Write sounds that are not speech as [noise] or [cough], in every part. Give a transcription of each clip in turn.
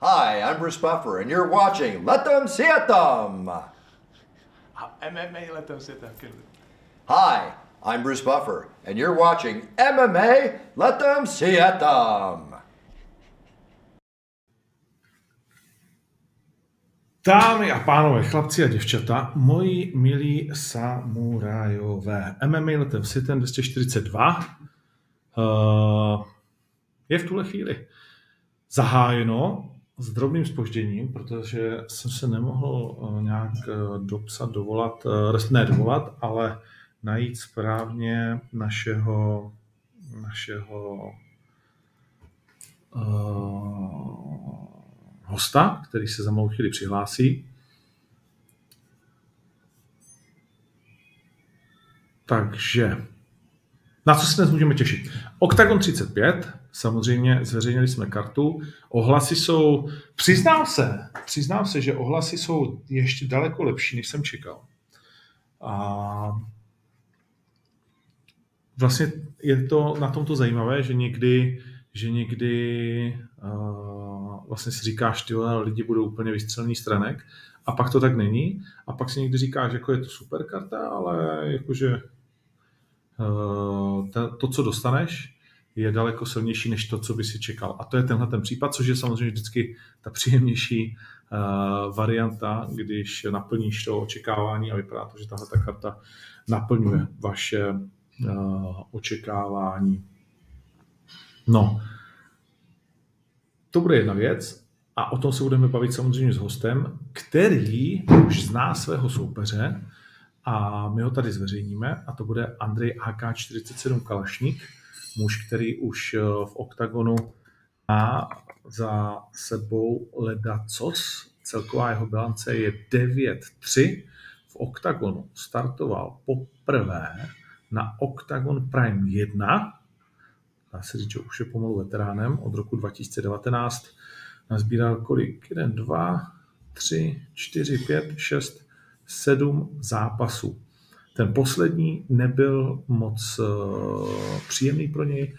Hi, I'm Bruce Buffer, and you're watching Let Them See It Them. MMA Let Them See It Them. Hi, I'm Bruce Buffer, and you're watching MMA Let Them See It Them. Dámy a pánové, chlapci a děvčata, moji milí samurajové, MMA letem Sitten 242 uh, je v tuhle chvíli zahájeno s drobným spožděním, protože jsem se nemohl uh, nějak uh, dopsat, dovolat, uh, ne dovolat, ale najít správně našeho, našeho uh, hosta, který se za malou chvíli přihlásí. Takže, na co se dnes můžeme těšit? Octagon 35, samozřejmě zveřejnili jsme kartu. Ohlasy jsou, přiznám se, přiznám se, že ohlasy jsou ještě daleko lepší, než jsem čekal. A vlastně je to na tomto zajímavé, že někdy, že někdy uh, vlastně si říkáš, ty lidi budou úplně vystřelený stranek a pak to tak není a pak si někdy říkáš, jako je to super karta, ale jakože uh, to, co dostaneš, je daleko silnější než to, co by si čekal. A to je tenhle ten případ, což je samozřejmě vždycky ta příjemnější uh, varianta, když naplníš to očekávání a vypadá to, že tahle ta karta naplňuje vaše uh, očekávání. No, to bude jedna věc a o tom se budeme bavit samozřejmě s hostem, který už zná svého soupeře a my ho tady zveřejníme a to bude Andrej AK-47 Kalašník, muž, který už eh, v OKTAGONu má za sebou ledacos. Celková jeho bilance je 9-3. V OKTAGONu startoval poprvé na OKTAGON Prime 1 dá se říct, že už je pomalu veteránem, od roku 2019 nazbíral kolik? 1, 2, 3, 4, 5, 6, 7 zápasů. Ten poslední nebyl moc uh, příjemný pro něj,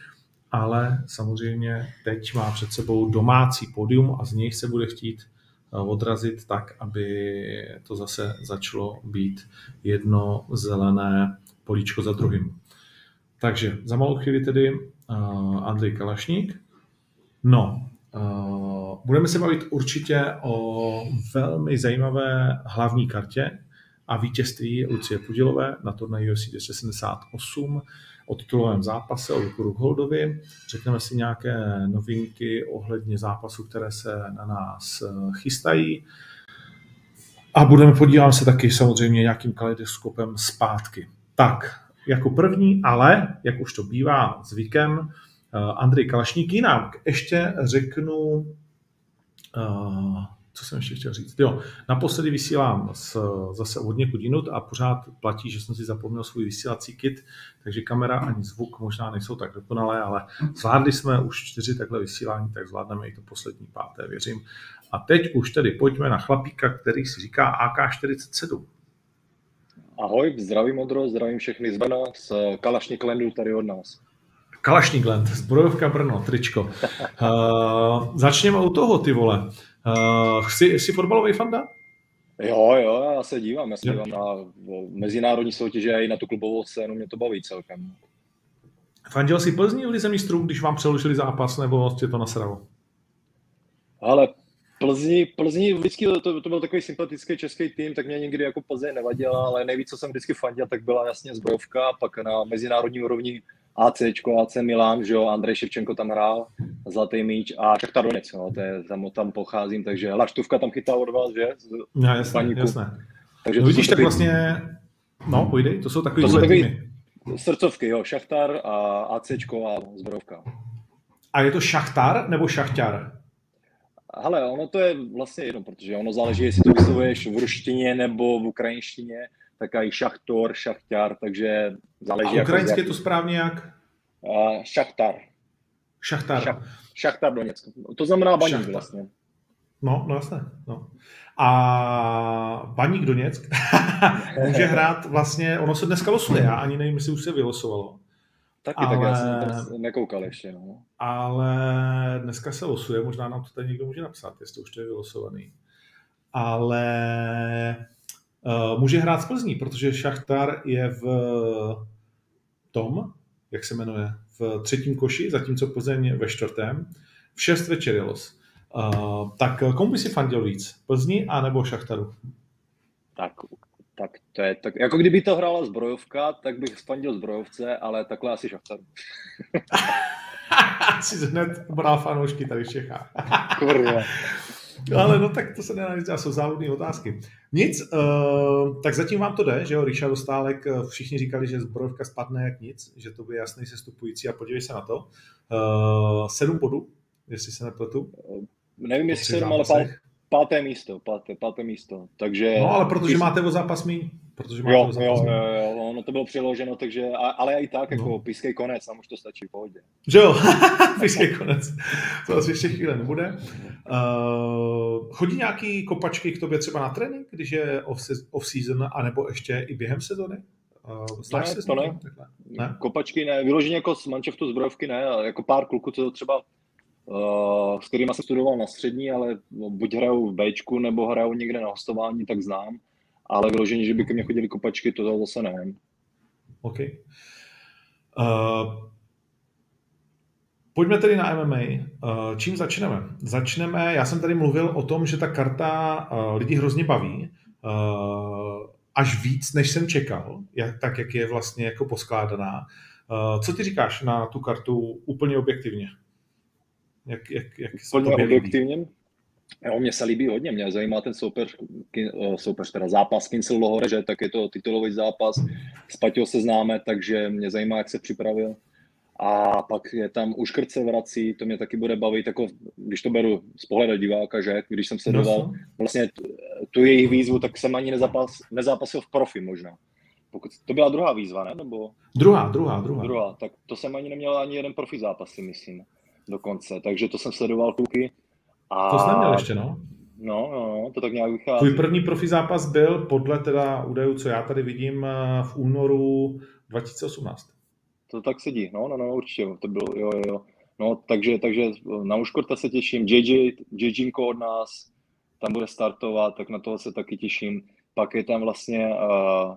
ale samozřejmě teď má před sebou domácí podium a z něj se bude chtít uh, odrazit tak, aby to zase začalo být jedno zelené políčko za druhým. Takže za malou chvíli tedy uh, Andrej Kalašník. No, uh, budeme se bavit určitě o velmi zajímavé hlavní kartě a vítězství Lucie Pudilové na turnaji UFC 278 o titulovém zápase o Luku Holdovi. Řekneme si nějaké novinky ohledně zápasů, které se na nás chystají. A budeme podívat se taky samozřejmě nějakým kaleidoskopem zpátky. Tak, jako první, ale, jak už to bývá zvykem, eh, Andrej Kalašník. Jinak ještě řeknu, eh, co jsem ještě chtěl říct. Jo, naposledy vysílám z, zase od někud jinut a pořád platí, že jsem si zapomněl svůj vysílací kit, takže kamera ani zvuk možná nejsou tak dokonalé, ale zvládli jsme už čtyři takhle vysílání, tak zvládneme i to poslední páté, věřím. A teď už tedy pojďme na chlapíka, který si říká AK-47. Ahoj, zdravím Modro, zdravím všechny z Brna, z Kalašniklandu tady od nás. Kalašnikland, zbrojovka Brno, tričko. Uh, [laughs] začněme u toho, ty vole. Uh, jsi, jsi fotbalový fanda? Jo, jo, já se dívám, já se dívám na mezinárodní soutěže a i na tu klubovou scénu, mě to baví celkem. Fandil jsi Plzní v Lize mistrů, když vám přeložili zápas, nebo tě to nasralo? Ale Plzni, Plzni vždycky, to, to byl takový sympatický český tým, tak mě nikdy jako Plzeň nevadila, ale nejvíc, co jsem vždycky fandil, tak byla jasně zbrojovka, pak na mezinárodní úrovni AC, AC Milan, že jo, Andrej Ševčenko tam hrál, Zlatý míč a Šachtar Donec, no, to je, tam, tam pocházím, takže Laštůvka tam chytá od vás, že? Z, no, jasné, jasné. Takže no, vidíš, tak vlastně, no, půjdej, to jsou takový to jsou takový srdcovky, jo, Šachtar a AC a zbrojovka. A je to Šachtar nebo Šachtar? Hele, ono to je vlastně jedno, protože ono záleží, jestli to vyslovuješ v ruštině nebo v ukrajinštině, tak i šachtor, šachtar, takže záleží. A ukrajinsky je to správně jak? Uh, šachtar. Šachtar. Šach, šachtar Doněck. To znamená baník šachtar. vlastně. No, no jasné. No. A baník Doněck [laughs] může hrát vlastně, ono se dneska losuje, já ani nevím, jestli už se vylosovalo, Taky, Ale- tak já jsem nekoukal ještě, no. ale dneska se losuje, možná nám to tady někdo může napsat, jestli už to je vylosovaný. Ale může hrát z Plzní, protože Šachtar je v tom, jak se jmenuje, v třetím koši, zatímco Plzeň ve čtvrtém. V šest večer je los. Uh, tak komu by si fandil víc? Plzni a nebo Šachtaru? Tak, tak to je tak, jako kdyby to hrála zbrojovka, tak bych spandil zbrojovce, ale takhle asi šachtaru. [laughs] si hned bral fanoušky tady v Čechách. Kurva. [laughs] Ale no tak to se nedá nic, jsou závodné otázky. Nic, uh, tak zatím vám to jde, že jo, Richard Dostálek, eh, všichni říkali, že zbrojovka spadne jak nic, že to bude jasný sestupující a podívej se na to. Uh, sedm bodů, jestli se nepletu. Nevím, jestli jsem, ale pát, zápasech. páté místo, páté, páté místo. Takže... No ale protože máte o zápas míň, protože máte Jo, o jo, jo, jo, ono to bylo přiloženo, takže, a- ale i tak, jako No. pískej konec, tam už to stačí, v pohodě. Že jo, [laughs] Pískej konec. To asi ještě chvíle nebude. Uh, chodí nějaký kopačky k tobě třeba na trénink, když je off- off-season, anebo ještě i během sezony? Uh, Ne, se to ne. Ne? Kopačky ne, vyloženě jako z manšaftu zbrojovky ne, jako pár kluků, co to třeba uh, s kterými jsem studoval na střední, ale no, buď hrajou v Bčku, nebo hrajou někde na hostování, tak znám. Ale vyloženě, že by ke mně chodili kopačky, to zase ne. OK. Uh, pojďme tedy na MMA. Uh, čím začneme? Začneme, já jsem tady mluvil o tom, že ta karta uh, lidi hrozně baví. Uh, až víc, než jsem čekal, jak, tak jak je vlastně jako poskládaná. Uh, co ty říkáš na tu kartu úplně objektivně? Jak, jak, jak se Úplně tobě líbí? Jo, mně se líbí hodně, mě zajímá ten soupeř, eh, soupeř teda zápas Kincel Lohore, že tak je to titulový zápas, s Paťou se známe, takže mě zajímá, jak se připravil. A pak je tam Uškrt se vrací, to mě taky bude bavit, jako když to beru z pohledu diváka, že když jsem sledoval No, vlastně tu jejich výzvu, tak jsem ani nezapas, nezápasil v profi možná. Pokud, to byla druhá výzva, ne? Nebo druhá, druhá, druhá. druhá, tak to jsem ani neměl ani jeden profi zápas, si myslím, dokonce. Takže to jsem sledoval kluky. A... To jsi neměl ještě, no. No, no, no, to tak nějak vychází. Tvůj první profi zápas byl podle teda údajů, co já tady vidím, eh, v únoru 2018. To tak sedí, no, no, no, určitě, to bylo, jo, jo. No, takže, takže na Uškorta se těším, JJ, JJinko od nás, tam bude startovat, tak na toho se taky těším. Pak je tam vlastně uh,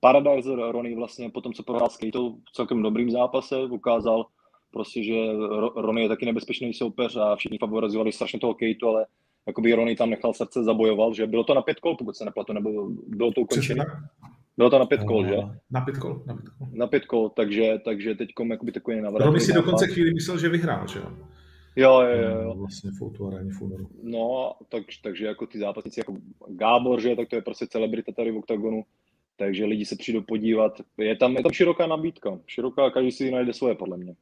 Paradise Ronnie vlastně po tom, co prohrál s Kejtou v celkem dobrým zápase, ukázal prostě, že Ro- Ronnie je taky nebezpečný soupeř a všichni favorizovali strašně toho Kejtu, ale jakoby Ronnie tam nechal srdce, zabojoval, že bylo to na pět kol, pokud se nepletu, nebo bylo to ukončené. Bylo to na pět kol, že? Na pět kol, na pět kol. Na pět kol, takže, takže teď jakoby takový navrat. Romy si dokonce chvíli myslel, že vyhrál, že jo? Jo, jo, jo, jo. Vlastně v Outu aréně v únoru. No, tak, takže jako ty zápasníci, jako Gábor, že, tak to je prostě celebrita tady v OKTAGONu, takže lidi se přijdou podívat. Je tam, je tam široká nabídka, široká, každý si najde svoje, podle mě.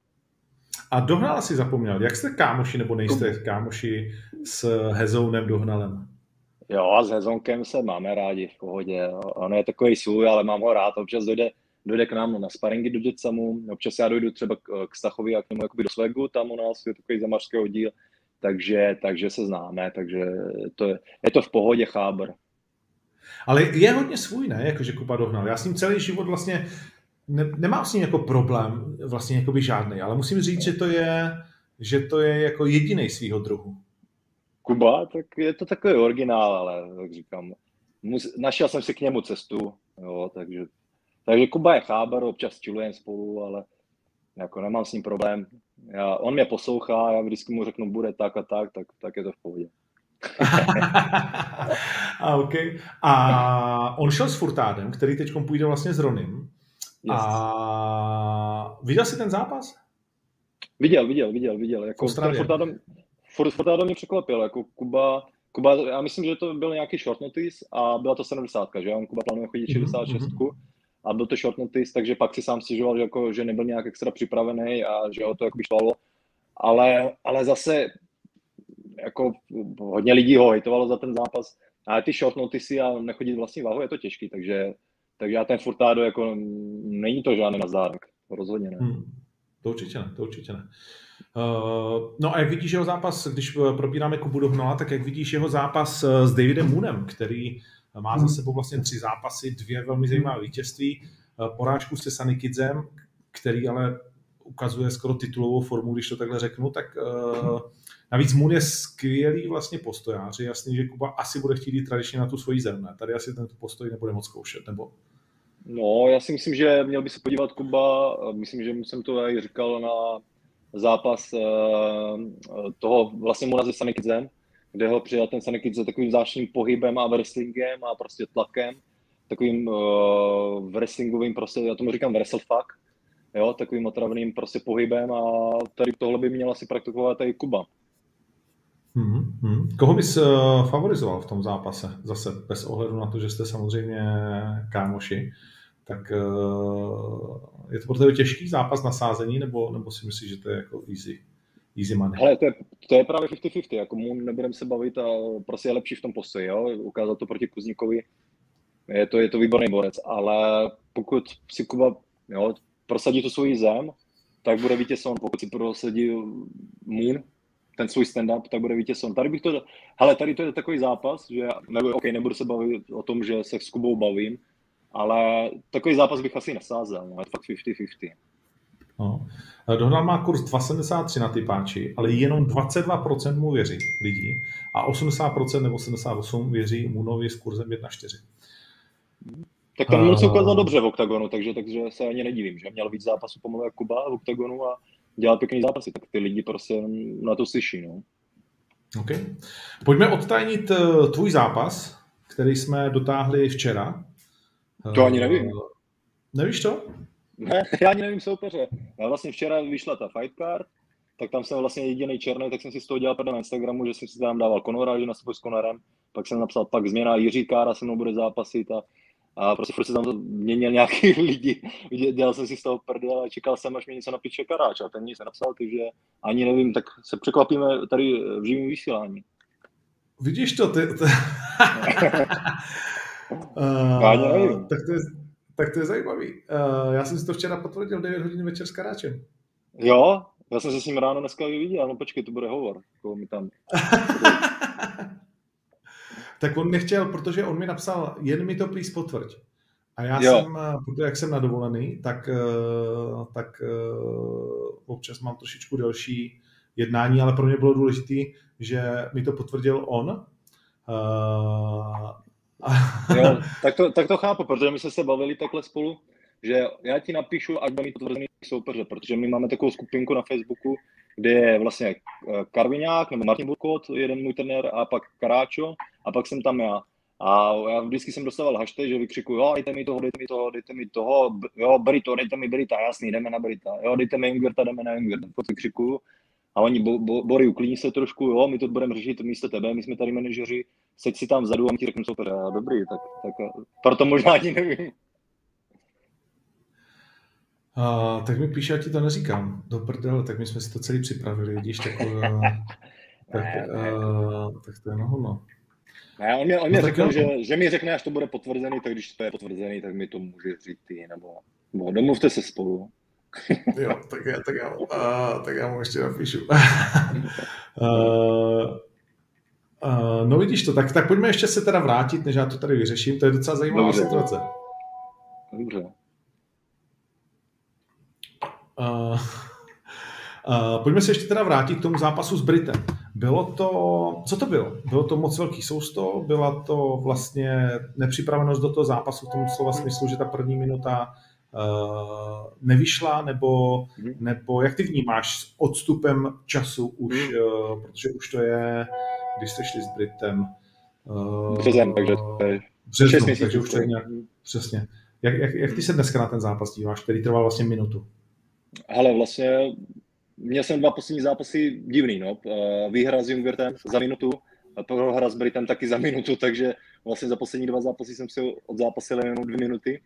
A Dohnala si zapomněl. Jak jste kámoši nebo nejste kámoši s Hezounem Dohnalem? Jo, a s Hezonkem se máme rádi v pohodě. On je takový svůj, ale mám ho rád. Občas dojde, dojde k nám na sparingy do Jetsamu, občas já dojdu třeba k, k Stachovi a k němu jakoby do Svegu, tam u nás je takový zamařský oddíl, takže, takže se známe, takže to je, je to v pohodě chábr. Ale je hodně svůj, ne? Jakože Kuba Dohnal. Já s ním celý život vlastně ne, nemám s ním jako problém, vlastně jakoby žádný, ale musím říct, že to je, že to je jako jediný svýho druhu. Kuba, tak je to takový originál, ale jak říkám, mus, našel jsem si k němu cestu, jo, takže, takže Kuba je chábar, občas chillujeme spolu, ale jako nemám s ním problém. Já, on mě poslouchá, já vždycky mu řeknu, bude tak a tak, tak, tak je to v pohodě. [laughs] a, okay. a on šel s Furtádem, který teď půjde vlastně s Ronim. Yes. A viděl jsi ten zápas? Viděl, viděl, viděl, viděl. Jako Furt- Furtado mě překvapil, jako Kuba, Kuba, já myslím, že to byl nějaký short notice a byla to 70, že on Kuba plánuje chodit Mhm, 66 mhm. a byl to short notice, takže pak si sám stěžoval, že, jako, že nebyl nějak extra připravený a že ho to jako šlalo. Ale, ale zase jako hodně lidí ho hejtovalo za ten zápas, ale ty short notice a nechodit vlastní váhu je to těžký, takže, takže já ten Furtado jako není to žádný nazdárek, rozhodně ne. Hmm. To určitě ne, to určitě ne. Uh, no a jak vidíš jeho zápas, když eh, probíráme Kubu Dohnala, tak jak vidíš jeho zápas eh, s Davidem Moonem, který má za sebou vlastně tři zápasy, dvě velmi zajímavé vítězství, eh, porážku se Sunny Kidzem, který ale ukazuje skoro titulovou formu, když to takhle řeknu, tak uh, navíc Moon je skvělý vlastně postojář. Je jasný, že Kuba asi bude chtít jít tradičně na tu svoji zem. Ne? Tady asi tento postoj nebude moc zkoušet, nebo? No, já si myslím, že měl by se podívat Kuba, myslím, že jsem to i říkal na zápas uh, toho vlastně Muna ze Sanikidze, kde ho přijal ten Sanikidze takovým zvláštním pohybem a wrestlingem a prostě tlakem, takovým uh, wrestlingovým prostě, já tomu říkám wrestlefuck, jo, takovým otravným prostě pohybem a tady tohle by měl asi praktikovat i Kuba. Hmm, hmm. Koho bys uh, favorizoval v tom zápase? Zase bez ohledu na to, že jste samozřejmě kámoši. Tak uh, je to pro tebe těžký zápas na sázení, nebo, nebo si myslíš, že to je jako easy, easy money? To je, to je právě 50-50, jako mu nebudeme se bavit a prostě je lepší v tom postoji, jo? ukázal to proti Kuzníkovi, je to, je to výborný borec, ale pokud si Kuba jo, prosadí tu svoji zem, tak bude vítěz on. Pokud si prosadí Moon, ten svůj stand-up, tak bude vítěz on. Tady bych to, hele, tady to je takový zápas, že nebo, OK, nebudu se bavit o tom, že se s Kubou bavím, ale takový zápas bych asi nesázel, no, je fakt 50-50. No. Dohnal má kurz 2,73 na ty páči, ale jenom 22% mu věří lidí a 80% nebo 78% věří Moonovi s kurzem 1,4. Tak ten uh... se ukázal dobře v OKTAGONu, takže, takže se ani nedivím, že měl víc zápasů pomalu jak Kuba v OKTAGONu a dělal pěkný zápasy, tak ty lidi prostě na to slyší. No. Okay. Pojďme odtajnit eh, tvůj zápas, který jsme dotáhli včera. To ani nevím. Uh, nevíš to? Ne, [laughs] já ani nevím soupeře. Já vlastně včera vyšla ta fight card, tak tam jsem vlastně jediný černý, tak jsem si z toho dělal na Instagramu, že jsem si tam dával Konora, že na s Konorem, pak jsem napsal pak změna Jiří Kára se mnou bude zápasit a a prostě furt se tam měnil nějaký [laughs] lidi. Dělal jsem si z toho prdel a čekal jsem, až mě něco napíše Karáč a ten nic nenapsal, takže ani nevím, tak se překvapíme tady v živém vysílání. Vidíš to, ty... ty... uh, [laughs] já nevím. Tak to je, tak to je zajímavý. Uh, já jsem si to včera potvrdil v 9 hodin večer s Karáčem. Jo, já jsem se s ním ráno dneska viděl, no počkej, to bude hovor. mi tam. [laughs] tak on nechtěl, protože on mi napsal, jen mi to please potvrď. A já jo. jsem, eh, protože jak jsem nadovolený, tak, eh, tak eh, občas mám trošičku delší jednání, ale pro mě bylo důležité, že mi to potvrdil on. jo, [laughs] tak to, tak to chápu, protože my jsme se bavili takhle spolu, že já ti napíšu, ať bude mi potvrzený soupeře, protože my máme takovou skupinku na Facebooku, kde je vlastně eh, Karviňák nebo Martin Burkot, jeden můj trenér, a pak Karáčo, a pak jsem tam já. A já vždycky jsem dostával hashtag, že vykřikuju, jo, dejte mi toho, dejte mi toho, dejte mi toho, jo, Brito, dejte mi Brita, jasný, jdeme na Brita, jo, dejte mi Ingverta, jdeme na Ingverta, furt vykřikuju. A oni, bo, bo, Bory, uklidni se trošku, jo, my to budeme řešit místo tebe, my jsme tady manažeři, seď si tam vzadu a my ti řeknu super, dobrý, tak, tak proto možná ani nevím. Uh, tak mi píše, já ti to neříkám. Do prdele, tak my jsme si to celý připravili, vidíš, [laughs] tak, uh, tak, uh, tak to je no, no. Ne, on mě, on mě no, řekl, že, že mi řekne, až to bude potvrzený, tak když to je potvrzený, tak mi to může říct ty, nebo, nebo domluvte se spolu. [laughs] jo, tak já, tak já, uh, tak já mu ještě napíšu. [laughs] uh, Uh, no vidíš to, tak, tak pojďme ještě se teda vrátit, než já to tady vyřeším, to je docela zajímavá Dobře. situace. Dobře. Uh, uh, pojďme se ještě teda vrátit k tomu zápasu s Britem. Bylo to, co to bylo? Bylo to moc velký sousto, byla to vlastně nepřipravenost do toho zápasu v tom slova smyslu, že ta první minuta uh, nevyšla, nebo, mm. nebo jak ty vnímáš s odstupem času už, uh, protože už to je, když jste šli s Britem. Uh, březen, takže to je březnu, takže už to je nějak, přesně. Jak, jak, jak ty se dneska na ten zápas díváš, který trval vlastně minutu? Ale vlastně měl jsem dva poslední zápasy divný, no. Výhra s Jungwertem za minutu, prohra s Britem taky za minutu, takže vlastně za poslední dva zápasy jsem si odzápasil jenom dvě minuty.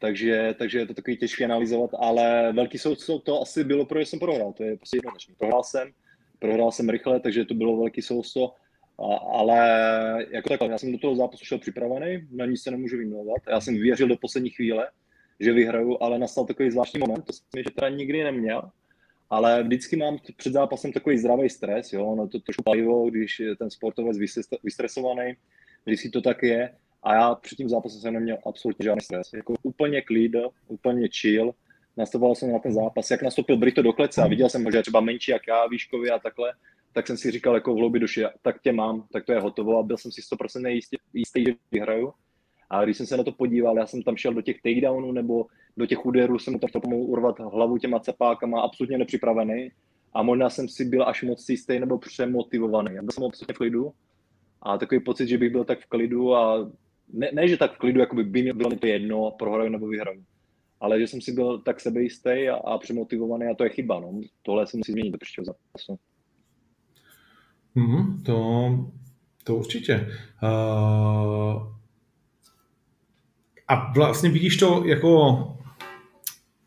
Takže, takže je to takový těžké analyzovat, ale velký sousto to asi bylo, protože jsem prohrál, to je prostě jednoznačné. Prohrál jsem, prohrál jsem rychle, takže to bylo velký sousto, ale jako takhle, já jsem do toho zápasu šel připravený, na nic se nemůžu vymlouvat. Já jsem věřil do poslední chvíle, že vyhraju, ale nastal takový zvláštní moment, to jsem že teda nikdy neměl, ale vždycky mám před zápasem takový zdravý stres, jo, no to trošku palivo, když je ten sportovec vystresovaný, vždycky to tak je, a já před tím zápasem jsem neměl absolutně žádný stres, jako úplně klid, úplně chill, nastupoval jsem na ten zápas. Jak nastoupil Brito do klece a viděl jsem ho, že je třeba menší jak já, výškově a takhle, tak jsem si říkal jako v hloubi duši, tak tě mám, tak to je hotovo a byl jsem si 100% jistý, jistý, že vyhraju. A když jsem se na to podíval, já jsem tam šel do těch takedownů nebo do těch úderů, jsem mu tam pomohl urvat hlavu těma cepákama, absolutně nepřipravený. A možná jsem si byl až moc jistý nebo přemotivovaný. Já byl jsem absolutně v klidu a takový pocit, že bych byl tak v klidu a ne, ne že tak v klidu, jako by mi bylo to jedno, prohraju nebo vyhraju. Ale že jsem si byl tak sebejistý a, a přemotivovaný a to je chyba. No. Tohle se musí změnit do příštího zápasu. Mm, to, to určitě. Uh, a vlastně vidíš to jako,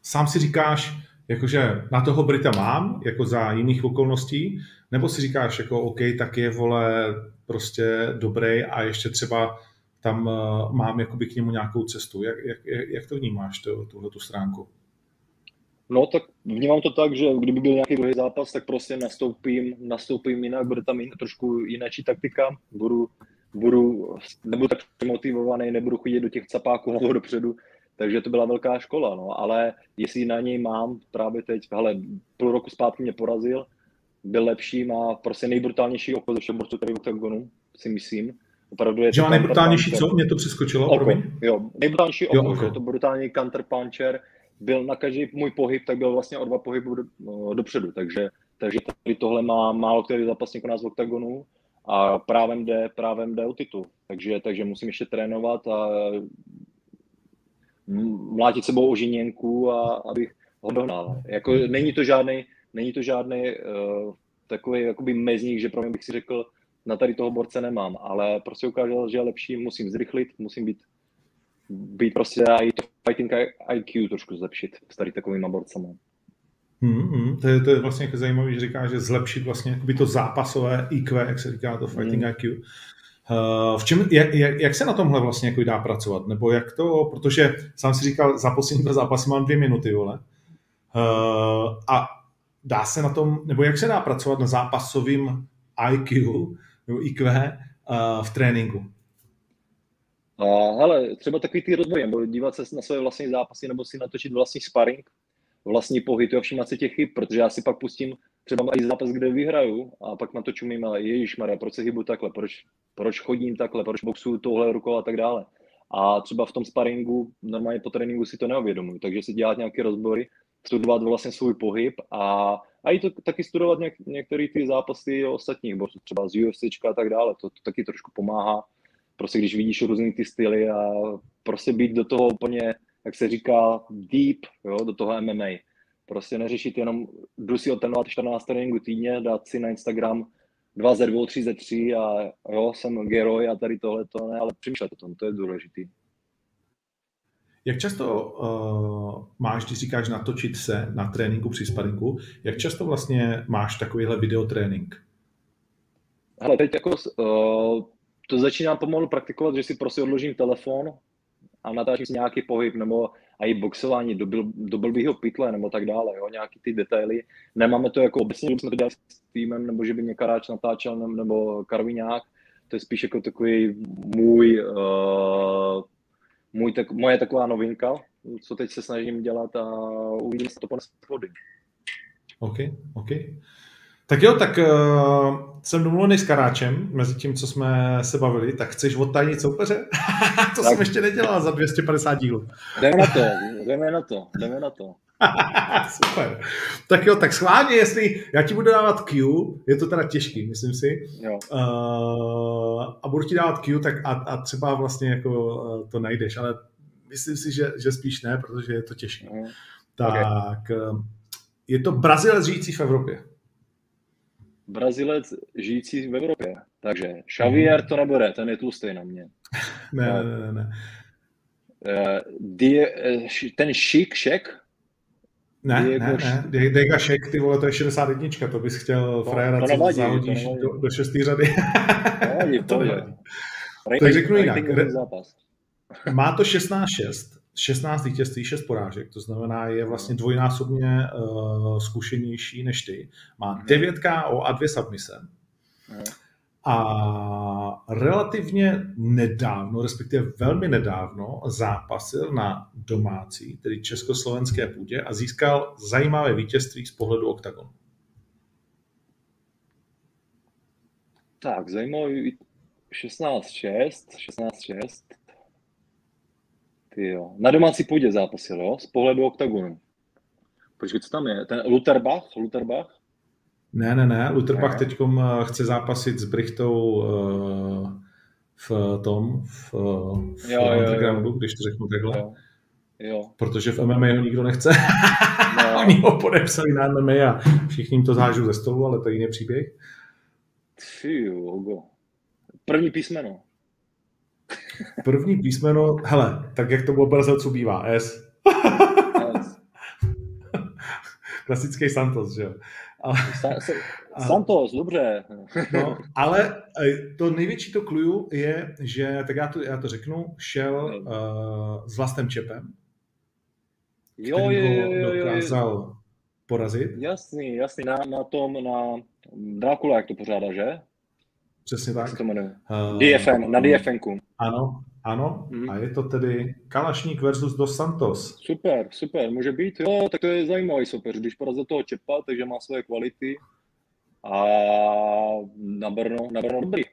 sám si říkáš, jakože na toho Brita mám, jako za jiných okolností, nebo si říkáš jako OK, tak je vole prostě dobrý a ještě třeba tam uh, mám jakoby k němu nějakou cestu. Jak, jak, jak to vnímáš, to, tuhle tu stránku? No tak vnímám to tak, že kdyby byl nějaký druhý zápas, tak prostě nastoupím, nastoupím jinak, bude tam jin, trošku jináčí taktika, budu, budu, nebudu tak motivovaný, nebudu chodit do těch capáků hlavou dopředu, takže to byla velká škola, no, ale jestli na něj mám právě teď, hele, půl roku zpátky mě porazil, byl lepší, má prostě nejbrutálnější oko ze všech borců tady v oktagonu, si myslím. Opravdu je že má nejbrutálnější, co? Mě to přeskočilo, oko, Jo, nejbrutálnější oko, jo, oko. je to brutální counter puncher, byl na každý můj pohyb, tak byl vlastně o dva pohyby do, no, dopředu, takže, takže tady tohle má málo který zápasník u nás v oktagonu a právem jde, právem jde o titul, takže, takže musím ještě trénovat a mlátit sebou o žiněnku a abych ho dohnal. Jako, není to žádný, není to žádný uh, takový jakoby mezník, že pro mě bych si řekl, na tady toho borce nemám, ale prostě ukázal, že je lepší, musím zrychlit, musím být, být prostě i to fighting IQ trošku zlepšit s tady takovými borcami. Hmm, hmm, to, je, to je vlastně jako zajímavé, že říká, že zlepšit vlastně to zápasové IQ, jak se říká to fighting hmm. IQ. Uh, v čem, jak, jak, jak, se na tomhle vlastně jako dá pracovat? Nebo jak to, protože sám si říkal, za poslední dva zápasy mám dvě minuty, vole. Uh, a dá se na tom, nebo jak se dá pracovat na zápasovým IQ nebo IQ uh, v tréninku? A, hele, třeba takový ty rozvoj, nebo dívat se na své vlastní zápasy, nebo si natočit vlastní sparring, vlastní pohyb a všímat si těch chyb, protože já si pak pustím třeba i zápas, kde vyhraju a pak na to čumím, ale Ježíš Maria, proč se hybu takhle, proč, proč chodím takhle, proč boxuju tohle rukou a tak dále. A třeba v tom sparingu, normálně po tréninku si to neuvědomuji, takže si dělat nějaké rozbory, studovat vlastně svůj pohyb a, a i to taky studovat něk, některé ty zápasy ostatních boxů, třeba z UFC a tak dále, to, to taky trošku pomáhá, prostě když vidíš různý ty styly a prostě být do toho úplně, jak se říká, deep, jo, do toho MMA Prostě neřešit jenom, jdu si otrénovat 14 tréninků týdně, dát si na Instagram 2 ze 2, 3 ze 3 a jo, jsem geroj a tady tohle to ne, ale přemýšlet o tom, to je důležitý. Jak často uh, máš, když říkáš natočit se na tréninku při sparingu, jak často vlastně máš takovýhle videotrénink? Ale teď jako uh, to začínám pomalu praktikovat, že si prostě odložím telefon a natáčím si nějaký pohyb, nebo a i boxování do, byl, do blbýho pytle nebo tak dále, jo, nějaký ty detaily. Nemáme to jako obecně, jsme to dělali s týmem, nebo že by mě Karáč natáčel, nebo Karviňák, to je spíš jako takový můj, uh, můj tak, moje taková novinka, co teď se snažím dělat a uvidím, se to ponese vody. OK, OK. Tak jo, tak uh, jsem domluvený s Karáčem, mezi tím, co jsme se bavili, tak chceš odtajnit soupeře? [laughs] to tak. jsem ještě nedělal za 250 dílů. jdeme na to, jdeme na to, jdeme na to. [laughs] Super. Tak jo, tak schválně, jestli já ti budu dávat Q, je to teda těžký, myslím si, jo. Uh, a budu ti dávat Q, tak a, a třeba vlastně jako uh, to najdeš, ale myslím si, že, že spíš ne, protože je to těžké. Mm. Tak, okay. je to Brazilec žijící v Evropě. Brazilec žijící v Evropě. Takže Xavier to nebude, ten je tlustý na mě. ne, ne, ne, ne. Uh, ten šik, šek? Ne, Diego ne, ne. Diego Šek, ty vole, to je 61, to bys chtěl no, frajera, co zahodíš do, do šestý řady. Nevadí, [laughs] to, to tak řeknu jinak. Má to 16-6, 16 vítězství, 6 porážek, to znamená, je vlastně dvojnásobně uh, zkušenější než ty. Má 9 KO a 2 submise. A relativně nedávno, respektive velmi nedávno, zápasil na domácí, tedy československé půdě a získal zajímavé vítězství z pohledu oktagonu. Tak, zajímavý 16-6, 16-6. Ty jo. Na domácí půdě zápasil, jo? Z pohledu oktagonu. Počkej, co tam je? Ten Lutherbach? Lutherbach? Ne, ne, ne. Lutherbach teď chce zápasit s Brichtou uh, v tom, v, v jo, undergroundu, jo, jo. když to řeknu takhle. Jo. Jo. Protože v MMA ho nikdo nechce. No. [laughs] Oni ho podepsali na MMA a všichni jim to zážou ze stolu, ale to je jiný příběh. Ty jo, První písmeno. První písmeno, hele, tak jak to bylo brazilců bývá, S. S. [laughs] Klasický Santos, že jo. [laughs] A, Santos, dobře. No, ale eh, to největší to kluju je, že, tak já to, já to řeknu, šel uh, s Vlastem Čepem, jo, jo, jo, jo, jo, dokázal porazit. Jasný, jasný, na, na tom, na Drákula, jak to pořádá, že? Přesně tak. To jmenuje. Uh, DFN, na DFNku. Ano, ano. Mm. A je to tedy Kalašník versus Dos Santos. Super, super, může být. Jo, tak to je zajímavý super. Když porazil toho Čepa, takže má své kvality. A na Brno, na Brno dobrý.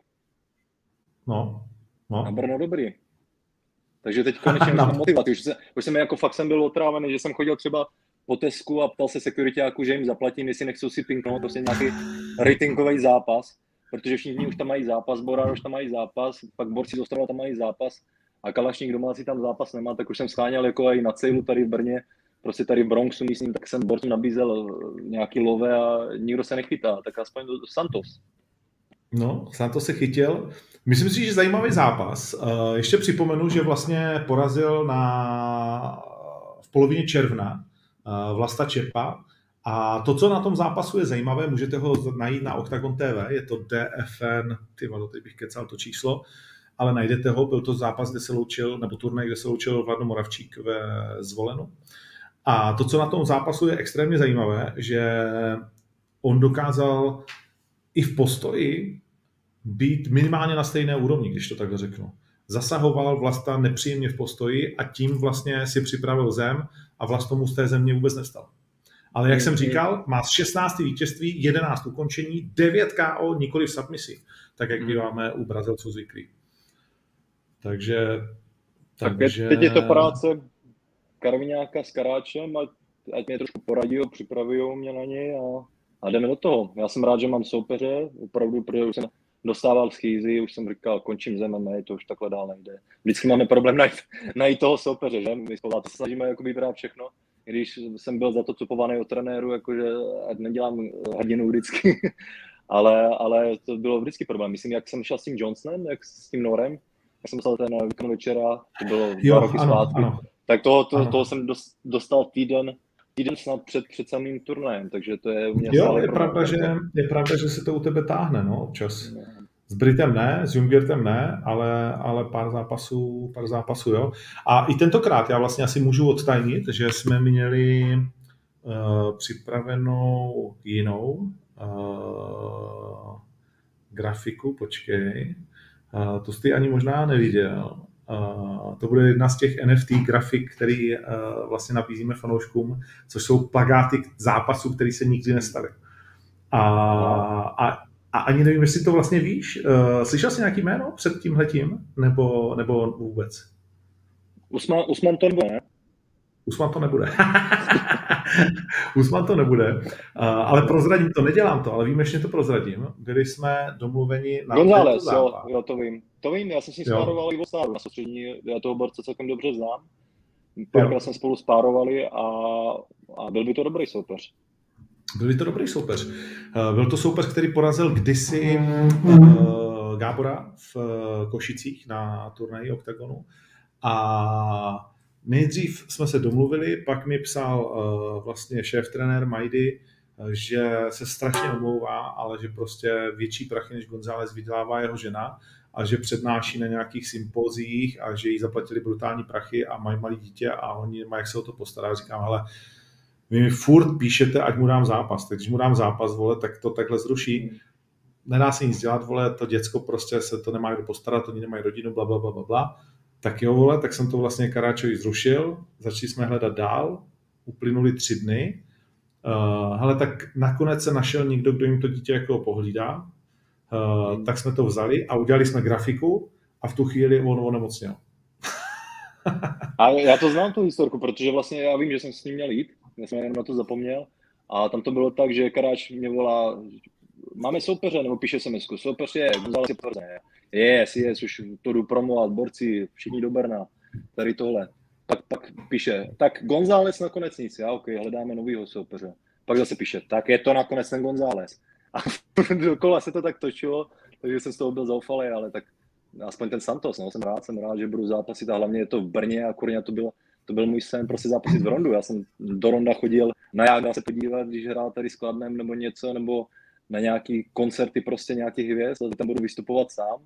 No, no. Na Brno dobrý. Takže teď konečně [laughs] mám motivaci. Už, se, už jsem jako fakt jsem byl otrávený, že jsem chodil třeba po Tesku a ptal se sekuritáku, že jim zaplatím, jestli nechcou si pinknout prostě nějaký ratingový zápas protože všichni už tam mají zápas, Bora už tam mají zápas, pak borci z Ostrava tam mají zápas a Kalašník domácí tam zápas nemá, tak už jsem scháněl jako i na cílu tady v Brně, prostě tady v Bronxu, myslím, tak jsem borcům nabízel nějaký love a nikdo se nechytá, tak aspoň do Santos. No, Santos se chytil. Myslím si, že zajímavý zápas. Eh, ještě připomenu, že vlastně porazil na, v polovině června eh, Vlasta Čepa, a to, co na tom zápasu je zajímavé, můžete ho najít na Octagon TV, je to DFN, ty vado, teď bych kecal to číslo, ale najdete ho, byl to zápas, kde se loučil, nebo turnaj, kde se loučil Vladno Moravčík ve Zvolenu. A to, co na tom zápasu je extrémně zajímavé, že on dokázal i v postoji být minimálně na stejné úrovni, když to takhle řeknu. Zasahoval Vlasta nepříjemně v postoji a tím vlastně si připravil zem a Vlast tomu z té země vůbec nestal. Ale jak jsem říkal, má 16. vítězství, 11 ukončení, 9 KO, nikoli v submisi, tak jak hmm. býváme u Brazilců zvyklí. Takže... Tak takže... teď je to práce Karviňáka s Karáčem, ať, ať mě trošku poradí, připraví mě na něj a, a jdeme do toho. Já jsem rád, že mám soupeře, opravdu, protože už jsem dostával schýzy, už jsem říkal, končím zem MMA, to už takhle dál nejde. Vždycky máme problém najít, najít toho soupeře, že? My se snažíme jako vybrat všechno, když jsem byl za to cupovaný od trenéru, jakože nedělám hrdinu vždycky, [laughs] ale, ale to bylo vždycky problém. Myslím, jak jsem šel s tím Johnsonem, jak s tím Norem, jak jsem dostal ten výkon večera, to bylo jo, dva roky ano, zpátky, ano. tak toho, to, toho jsem dostal týden, týden snad před, před samým turnajem, takže to je u mě Jo, je pravda, že, je pravda, že se to u tebe táhne, no, občas. No. S Britem ne, s Jungertem ne, ale, ale pár zápasů, pár zápasů, jo. A i tentokrát já vlastně asi můžu odtajnit, že jsme měli uh, připravenou jinou uh, grafiku, počkej, uh, to jsi ani možná neviděl. Uh, to bude jedna z těch NFT grafik, který uh, vlastně nabízíme fanouškům, což jsou plagáty zápasů, které se nikdy nestaly. A, a a ani nevím, jestli to vlastně víš. Uh, slyšel jsi nějaký jméno před tímhletím? Nebo, nebo vůbec? Usman, Usman to nebude, ne? Usman to nebude. [laughs] Usman to nebude. Uh, ale prozradím to, nedělám to, ale výjimečně to prozradím. Byli jsme domluveni na González, jo, jo, to vím. To vím, já jsem s ním spároval i v Ostáru na soustřední, já toho borce celkem dobře znám. Párkrát jsme spolu spárovali a, a byl by to dobrý soupeř. Byl to dobrý soupeř. Eh, byl to soupeř, který porazil kdysi uh, Gábora v uh, Košicích na turnaji OKTAGONu. A nejdřív jsme se domluvili, pak mi psal vlastně šéf trenér Majdy, že se strašně omlouvá, ale že prostě větší prachy než González vydělává jeho žena a že přednáší na nějakých sympozích a že jí zaplatili brutální prachy a mají malé dítě a oni mají jak se o to postará. Říkám, ale vy mi furt píšete, ať mu dám zápas. Tak když mu dám zápas, vole, tak to takhle zruší. nedá se nic dělat, vole, to děcko prostě se to nemá kdo postarat, oni nemají rodinu, bla, bla, bla, bla, bla. Tak jo, vole, tak jsem to vlastně Karáčovi zrušil, začali jsme hledat dál, uplynuli tři dny, uh, hele, tak nakonec se našel někdo, kdo jim to dítě jako pohlídá, uh, tak jsme to vzali a udělali jsme grafiku a v tu chvíli on onemocněl. [laughs] a já to znám, tu historku, protože vlastně já vím, že jsem s ním měl jít, já jsem jenom na to zapomněl, a tam to bylo tak, že Karáč mě volá, máme soupeře, nebo píše misku, soupeř je, González je potvrzený. Yes, yes, už to jdu promovat, borci, všichni do Brna, tady tohle. Pak, pak píše, tak González nakonec nic, já ok, hledáme novýho soupeře. Pak zase píše, tak je to nakonec ten González. [laughs] A dokola se to tak točilo, takže jsem z toho byl zoufalý, ale tak aspoň ten Santos, no, jsem rád, jsem rád, že budu zápasit a hlavně je to v Brně a kurně to bylo, to byl můj sen prostě zápasit v Rondu. Já jsem do Ronda chodil na Jága se podívat, když hrál tady s Kladnem nebo něco, nebo na nějaký koncerty prostě nějakých hvězd, ale tam budu vystupovat sám.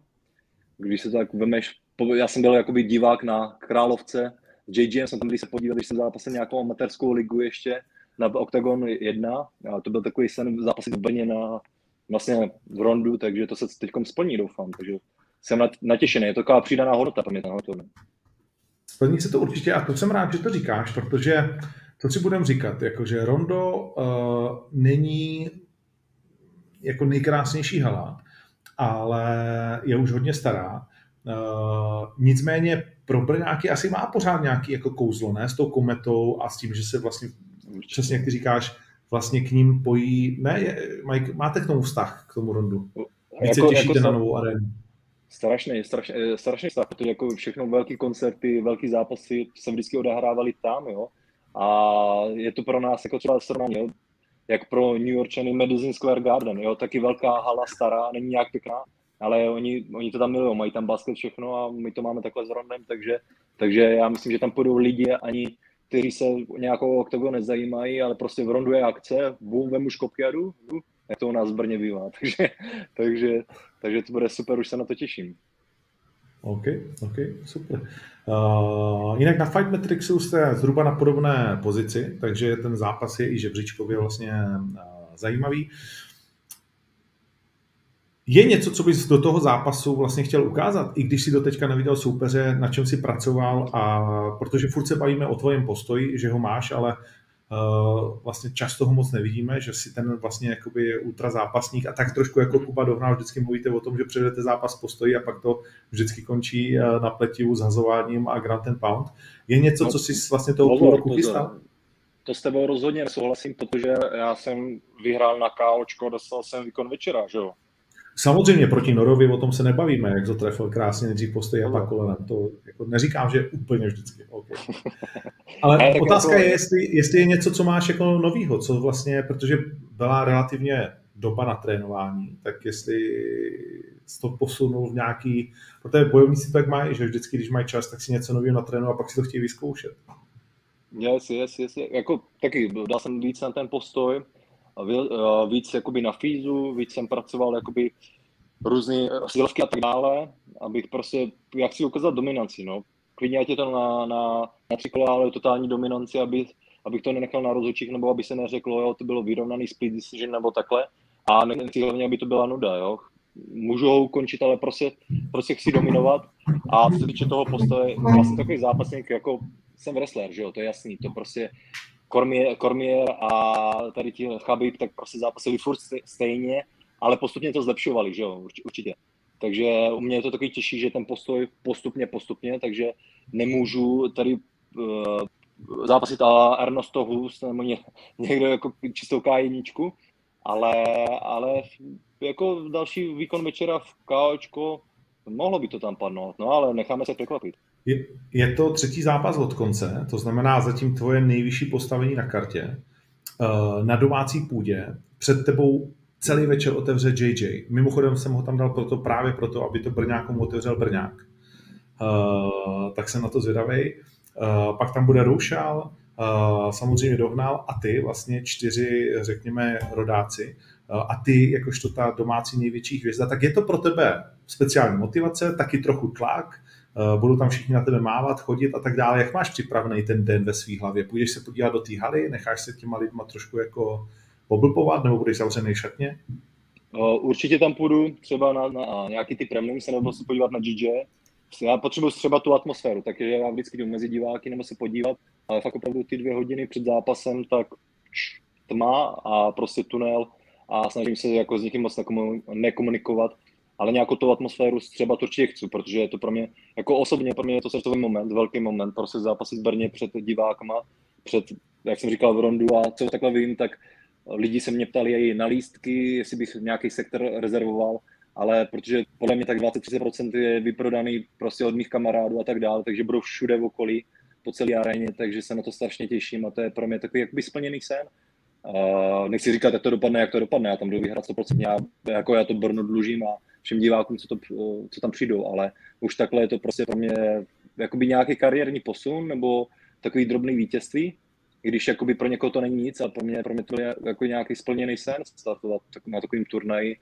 Když se to tak vemeš, já jsem byl jakoby divák na Královce, JGM jsem tam když se podíval, když jsem zápasil nějakou amatérskou ligu ještě na Octagon 1, a to byl takový sen zápasit v Brně na vlastně v Rondu, takže to se teď splní, doufám, takže jsem natěšený, je to taková přidaná hodnota pro mě ten Splní se to určitě a to jsem rád, že to říkáš, protože co si budeme říkat, jakože Rondo uh, není jako nejkrásnější hala, ale je už hodně stará. Uh, nicméně pro Brňáky asi má pořád nějaký jako kouzlo, ne? S tou kometou a s tím, že se vlastně, přesně jak ty říkáš, vlastně k ním pojí, ne, je, maj, máte k tomu vztah, k tomu rondu? Více jako, těšíte jako na novou arénu? Strašný, strašný, eh, strašný vztah, protože jako všechno velké koncerty, velké zápasy se vždycky odehrávali tam, jo. A je to pro nás jako třeba srovnání, jak pro New Yorkčany Madison Square Garden, jo, taky velká hala, stará, není nějak pěkná, ale oni, oni to tam milují, mají tam basket všechno a my to máme takhle s Rondem, takže, takže já myslím, že tam půjdou lidi ani kteří se nějakou oktago nezajímají, ale prostě v rondu je akce, bum, vemu škopky a jdu, jdu, jak to u nás v Brně bývá. [laughs] Takže, takže, takže to bude super, už se na to těším. OK, OK, super. Uh, jinak na Fight Matrixu jste zhruba na podobné pozici, takže ten zápas je i žebříčkově vlastně uh, zajímavý. Je něco, co bys do toho zápasu vlastně chtěl ukázat, i když si doteďka neviděl soupeře, na čem si pracoval a protože furt se bavíme o tvojím postoji, že ho máš, ale vlastně často ho moc nevidíme, že si ten vlastně jakoby ultra zápasník a tak trošku jako Kuba Dohnal vždycky mluvíte o tom, že předvedete zápas postoji a pak to vždycky končí uh, na pletivu zhazováním a Grand and Pound. Je něco, co si vlastně toho půl roku chystal? To s tebou rozhodně souhlasím, protože já jsem vyhrál na KOčko, dostal jsem výkon večera, že jo? Samozřejmě proti Norovi o tom se nebavíme, jak to trefil krásně nejdřív postoj a pak kolenem. To jako neříkám, že úplně vždycky. Okay. [laughs] Ale otázka je, jestli, jestli je něco, co máš jako novýho, co vlastně, protože byla relativně doba na trénování, tak jestli to posunul v nějaký, protože bojovníci tak mají, že vždycky, když mají čas, tak si něco nového natrénují a pak si to chtějí vyzkoušet. Yes, yes, yes. Jako taky dal jsem víc na ten postoj, víc jakoby na fízu, víc jsem pracoval jakoby různé silovky a tak dále, abych prostě, jak si ukázat dominanci, no. Klidně ať je to na, na, na tři kola, ale totální dominanci, aby, abych to nenechal na rozhodčích, nebo aby se neřeklo, jo, to bylo vyrovnaný split decision nebo takhle. A nechci hlavně, aby to byla nuda, jo. Můžu ho ukončit, ale prostě, prostě chci dominovat. A co se týče toho postoje, vlastně takový zápasník, jako jsem wrestler, že jo, to je jasný, to prostě Cormier, Cormier a tady ti Chabib, tak prostě zápasili furt stejně, ale postupně to zlepšovali, že jo, určitě. Takže u mě je to takový těžší, že ten postoj postupně, postupně, takže nemůžu tady uh, zápasit a Ernesto Hus nebo ně, někdo jako čistou K1, ale, ale jako další výkon večera v KOčko, mohlo by to tam padnout, no ale necháme se překvapit. Je, je to třetí zápas od konce, to znamená zatím tvoje nejvyšší postavení na kartě. Eh, na domácí půdě před tebou celý večer otevře JJ. Mimochodem jsem ho tam dal proto, právě proto, aby to Brňákům otevřel Brňák. Uh, tak jsem na to zvědavý. Uh, pak tam bude Roušal, samozřejmě Dohnal a ty, vlastně čtyři, řekněme, rodáci. A ty, jakožto ta domácí největší hvězda, tak je to pro tebe speciální motivace, taky trochu tlak, Eh, budou tam všichni na tebe mávat, chodit a tak dále. Jak máš připravený ten den ve své hlavě? Půjdeš se podívat do té haly, necháš se těma lidma trošku jako poblpovat, nebo budeš zavřený šatně? Určitě tam půjdu třeba na, na nějaký ty premium se nebo se podívat na GJ. Já potřebuji třeba tu atmosféru, takže já vždycky jdu mezi diváky nebo se podívat, ale fakt opravdu ty dvě hodiny před zápasem, tak tma a prostě tunel a snažím se jako s někým moc nekomunikovat, ale nějakou tu atmosféru třeba to chci, protože je to pro mě, jako osobně pro mě je to srdcový moment, velký moment, prostě zápasit v Brně před divákama, před, jak jsem říkal, v Rondu a co takhle vím, tak lidi se mě ptali i na lístky, jestli bych nějaký sektor rezervoval, ale protože podle mě tak 20-30% je vyprodaný prostě od mých kamarádů a tak dále, takže budou všude v okolí, po celé aréně, takže se na to strašně těším a to je pro mě takový jakoby splněný sen. Uh, nechci říkat, jak to dopadne, jak to dopadne, já tam jdu vyhrát 100%, já, jako já to Brno dlužím a všem divákům, co, to, co tam přijdou, ale už takhle je to prostě pro mě jakoby nějaký kariérní posun nebo takový drobný vítězství, když jakoby pro někoho to není nic a pro mě, pro mě to je jako nějaký splněný sen startovat na takovým turnaji.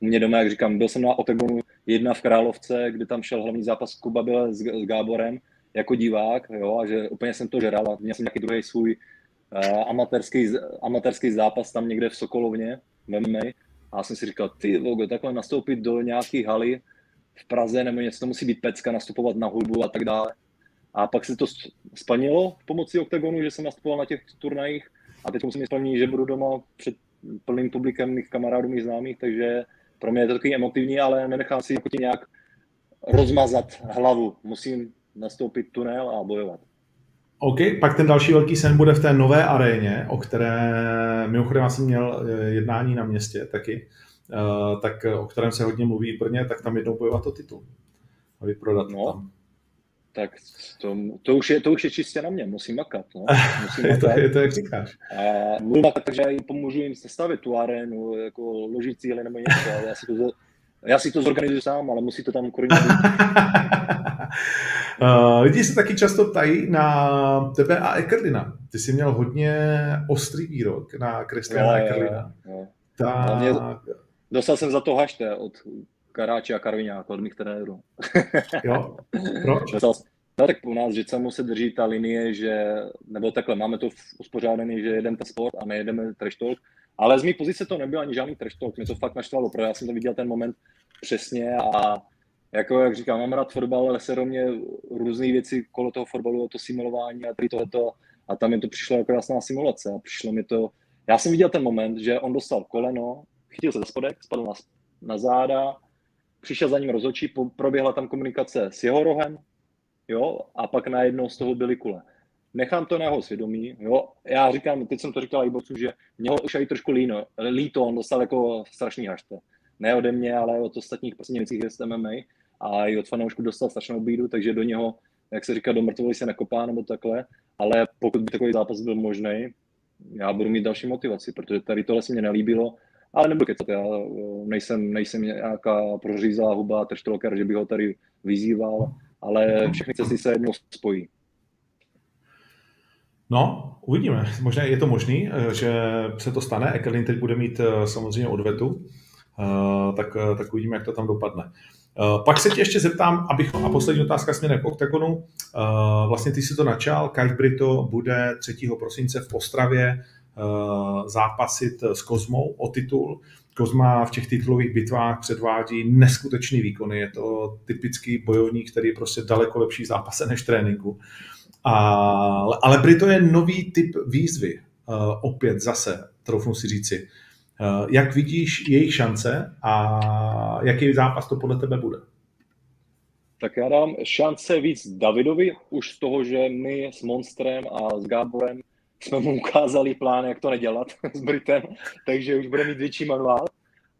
U mě doma, jak říkám, byl jsem na Otegonu jedna v Královce, kde tam šel hlavní zápas Kuba byl s, s Gáborem jako divák, jo, a že úplně jsem to žeral a měl jsem nějaký druhý svůj uh, amatérský, amatérský zápas tam někde v Sokolovně, ve MMA, a já jsem si říkal, ty logo, takhle nastoupit do nějaké haly v Praze nebo něco, to musí být pecka, nastupovat na hudbu a tak dále. A pak se to splnilo pomocí OKTAGONu, že jsem nastupoval na těch turnajích a teď musím splnit, že budu doma před plným publikem mých kamarádů, mých známých, takže pro mě je to takový emotivní, ale nenechám si jako nějak rozmazat hlavu. Musím nastoupit tunel a bojovat. OK, pak ten další velký sen bude v té nové aréně, o které mimochodem já jsem měl eh, jednání na městě taky, uh, tak o kterém se hodně mluví v Brně, tak tam jednou bojovat o titul. A vyprodat no. tam. Tak to, to, už je, to už je čistě na mě, musím makat. No. [laughs] Musím makat. je, to, je to, jak říkáš. A budu makat, takže já jim pomůžu jim sestavit tu arénu, jako ložit cíle nebo něco, ale já si to, já si to zorganizuju sám, ale musí to tam koordinovat. [laughs] uh, lidi se taky často ptají na tebe a Ekerlina. Ty jsi měl hodně ostrý výrok na Kristiana Ekerlina. Tak... Mě, dostal jsem za to hašte od Karáče a Karviňáka, od mých trenérů. [laughs] jo? Proč? No tak u nás Žicemu se drží ta linie, že, nebo takhle, máme to uspořádaný, že jedeme ten sport a nejedeme trash talk, ale z mé pozice to nebyl ani žádný trash talk, mě to fakt naštvalo, protože já jsem to viděl ten moment přesně a jako jak říkám, mám rád fotbal, ale se mě různé věci kolo toho fotbalu, to simulování a tady tohleto a tam mi to přišlo jako jasná simulace a přišlo mi to, já jsem viděl ten moment, že on dostal koleno, chytil se za spodek, spadl na, na záda, přišel za ním rozhodčí, proběhla tam komunikace s jeho rohem, jo, a pak najednou z toho byly kule nechám to na jeho svědomí. Jo. Já říkám, teď jsem to říkal i bocu, že mě ho už aj trošku líno, líto, on dostal jako strašný hašte. Ne ode mě, ale od ostatních prostě německých hvězd MMA a i od fanoušku dostal strašnou bídu, takže do něho, jak se říká, do mrtvoly se nekopá nebo takhle, ale pokud by takový zápas byl možný, já budu mít další motivaci, protože tady tohle se mě nelíbilo, ale nebudu kecat, já nejsem, nejsem nějaká prořízlá huba, treštolker, že bych ho tady vyzýval, ale všechny cesty se jednou spojí. No, uvidíme. Možná je to možný, eh, že se to stane. Ekelin teď bude mít eh, samozřejmě odvetu, eh, tak, tak uvidíme, jak to tam dopadne. Pak se tě ještě zeptám, abych, a poslední otázka směrem k OKTAGONu. Vlastně ty si to načal, Kaj Brito bude 3. prosince v Ostravě zápasit s Kozmou o titul. Kozma v těch titulových bitvách předvádí neskutečný výkony. Je to typický bojovník, který je prostě daleko lepší zápase než tréninku. Ale, ale Brito je nový typ výzvy. Opět zase, troufnu si říci. Uh, jak vidíš jejich šance a jaký zápas to podle tebe bude? Tak já dám šance víc Davidovi, už z toho, že my s Monstrem a s Gáborem jsme mu ukázali plán, jak to nedělat [laughs] s Britem, takže už bude mít větší manuál.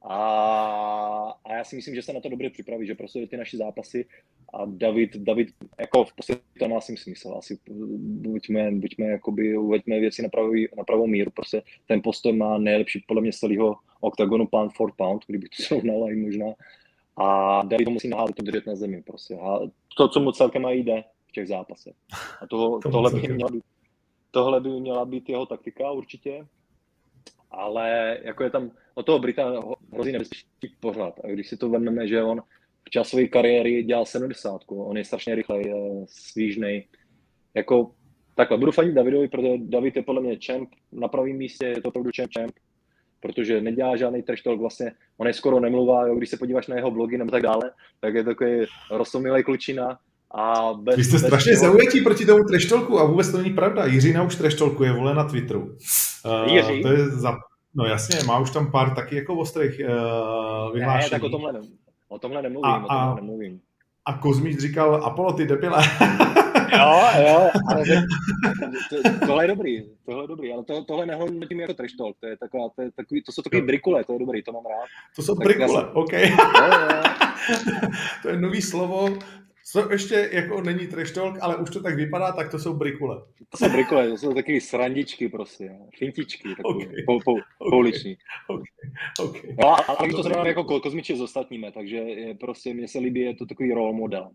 A, a já si myslím, že se na to dobře připraví, že prostě ty naše zápasy a David, David jako v podstatě to má asi smysl. Asi buďme, buďme jakoby, uveďme věci na, pravý, na pravou míru. Prostě ten postoj má nejlepší podle mě z celého oktagonu pound for pound, kdybych to [laughs] srovnal i možná. A David to musí nahálit to držet na zemi. Prostě. A to, co mu celkem jde v těch zápasech. A toho, to tohle, by měla být, tohle by měla být jeho taktika určitě. Ale jako je tam, od toho Brita hrozí nebezpečí pořád. A když si to vezmeme, že on v časové kariéry dělal 70. On je strašně rychlej, svížnej. Jako, takhle, budu fanit Davidovi, protože David je podle mě champ na pravém místě, je to opravdu champ, champ. protože nedělá žádný trash talk, vlastně on je skoro nemluvá, jo, když se podíváš na jeho blogy nebo tak dále, tak je takový rostomilý klučina, a bez, Vy jste bez strašně toho- zaujatí proti tomu treštolku a vůbec to není pravda. Jiřina už treštolkuje, vole, na Twitteru. Uh, Jiří? to je za... No jasně, má už tam pár taky jako ostrých uh, Ne, vyhlášení. tak o tomhle, ne, o tomhle nemluvím, A- o tomhle a- nemluvím. A Kozmíč říkal, Apollo, ty debile. [laughs] Jo, jo, ale [laughs] to, to, tohle je dobrý, tohle je dobrý, ale to, tohle nehodnotím jako trash talk, to, je taková, to, je takový, to jsou takový brikule, to je dobrý, to mám rád. to jsou Tak brikule, já OK. Jo, jo, [laughs] to je nový slovo. Co ještě jako není trash talk, ale už to tak vypadá, tak to jsou brikule. to jsou brikule, to jsou takový srandičky prostě, fintičky, takový, Okay. pou, pou, pouliční. No, ale když to zrovna jako ko- kozmiče s ostatními, takže je prostě, mně se líbí, je to takový role model.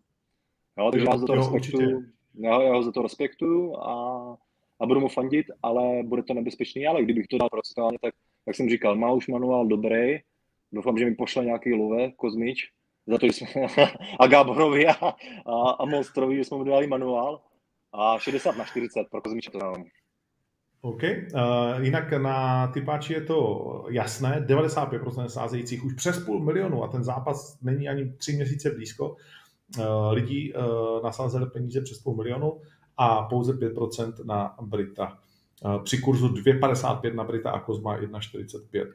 Jo, takže Jo, já za to jo, respektuju, já, já ho za to respektuju a, a budu mu fandit, ale bude to nebezpečný, ale kdybych to dal procesálně, tak jak jsem říkal, má už manuál dobrý, doufám, že mi pošle nějaký love, kozmič, za to, že jsme, [laughs] a Gáborovi a, a, a Monstrovi, že jsme mu dali manuál, a 60 na 40 pro kozmiče to dám. OK. Uh, jinak na typáči je to jasné, 95% sázejících už přes půl milionu a ten zápas není ani tři měsíce blízko. Uh, lidí uh, nasázeli peníze přes půl milionu a pouze 5% na Brita. Uh, při kurzu 2,55 na Brita a Kozma 1,45.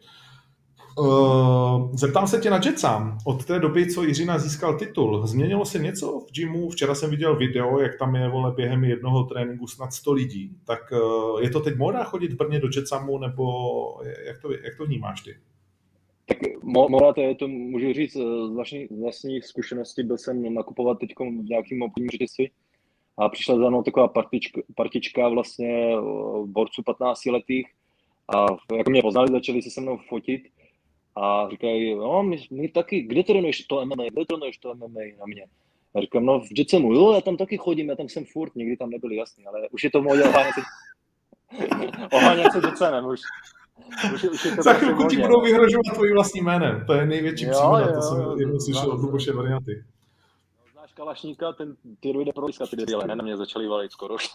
Uh, zeptám se tě na Jet sám. Od té doby, co Jiřina získal titul, změnilo se něco v gymu? Včera jsem viděl video, jak tam je vole, během jednoho tréninku snad 100 lidí. Tak uh, je to teď móda chodit v Brně do Jet samu, nebo jak to, jak to vnímáš ty? Tak mo- Mora, to, je, to můžu říct eh, z vlastní, vlastní zkušenosti, byl jsem nakupovat teď v nějakým obchodním řetězci a přišla za mnou taková partička, partička vlastně borců 15 letých a jako mě poznali, začali se se mnou fotit a říkají, no my, my taky, kde trénuješ to MMA, kde trénuješ to MMA na mě? A říkám, no v Jetsemu, jo, já tam taky chodím, já tam jsem furt, nikdy tam nebyli jasný, ale už je to modě ohánět se, ohánět se už, už, už je to Za prostě chvilku ti budou no. vyhrožovat tvojím vlastním jménem. To je největší příhoda, to jsem z- slyšel od Luboše varianty. Kalašníka, ten ty dojde pro liska, ty debile, ne na mě začali valit skoro. [laughs]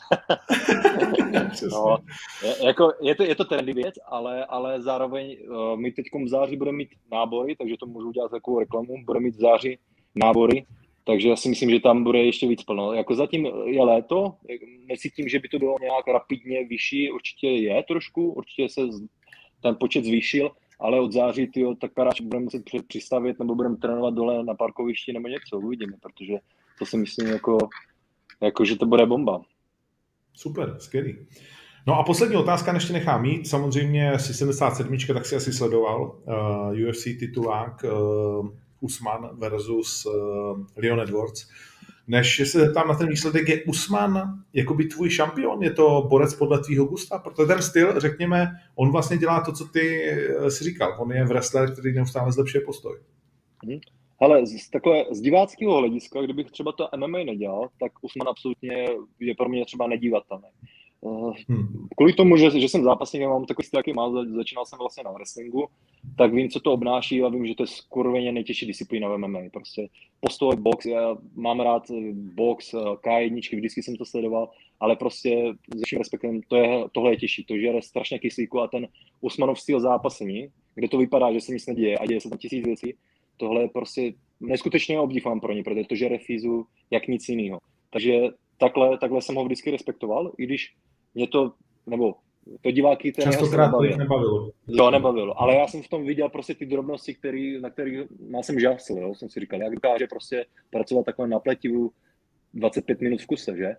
No, je, jako, je, to, je to trendy věc, ale, ale zároveň uh, my teď v září budeme mít nábory, takže to můžu udělat takovou reklamu, budeme mít v září nábory, takže já si myslím, že tam bude ještě víc plno. Jako zatím je léto, necítím, že by to bylo nějak rapidně vyšší, určitě je trošku, určitě se ten počet zvýšil, ale od září tyjo, tak karáč budeme muset při- přistavit nebo budeme trénovat dole na parkovišti nebo něco, uvidíme, protože to si myslím jako, jako že to bude bomba. Super, skvělý. No a poslední otázka, než tě nechám mít. Samozřejmě si 77, tak si asi sledoval uh, UFC titulák uh, Usman versus uh, Leon Edwards. Než se zeptám na ten výsledek, je Usman jakoby tvůj šampion? Je to borec podle tvýho gusta? Protože ten styl, řekněme, on vlastně dělá to, co ty eh, si říkal. On je wrestler, který neustále zlepšuje postoj. Ale z, takhle, z diváckého hlediska, kdybych třeba to MMA nedělal, tak Usman absolutně je pro mě třeba nedívatelný. Uh, Hmm. kvůli tomu, že, že jsem zápasník mám takový styl, jaký má, za- začínal jsem vlastně na wrestlingu, tak vím, co to obnáší a vím, že to je skurveně nejtěžší disciplína v MMA. Prostě postoj, box, já mám rád eh, box, eh, K1, vždycky jsem to sledoval, ale prostě se vším respektem, to je, tohle je těžší, to žere strašně kyslíku a ten Usmanov styl zápasení, kde to vypadá, že se nic neděje a děje se tam tisíc věcí, tohle je prostě neskutečně obdiv mám pro ně, protože to žere fízu jak nic jiného. Takže takhle, takhle jsem ho vždycky respektoval, i když mě to, nebo to diváky ten Častokrát to jich nebavilo. Jo, nebavilo, ale já jsem v tom viděl prostě ty drobnosti, který, na kterých já jsem žasl, jo, jsem si říkal, jak dokáže prostě pracovat takhle na pletivu 25 minut v kuse, že?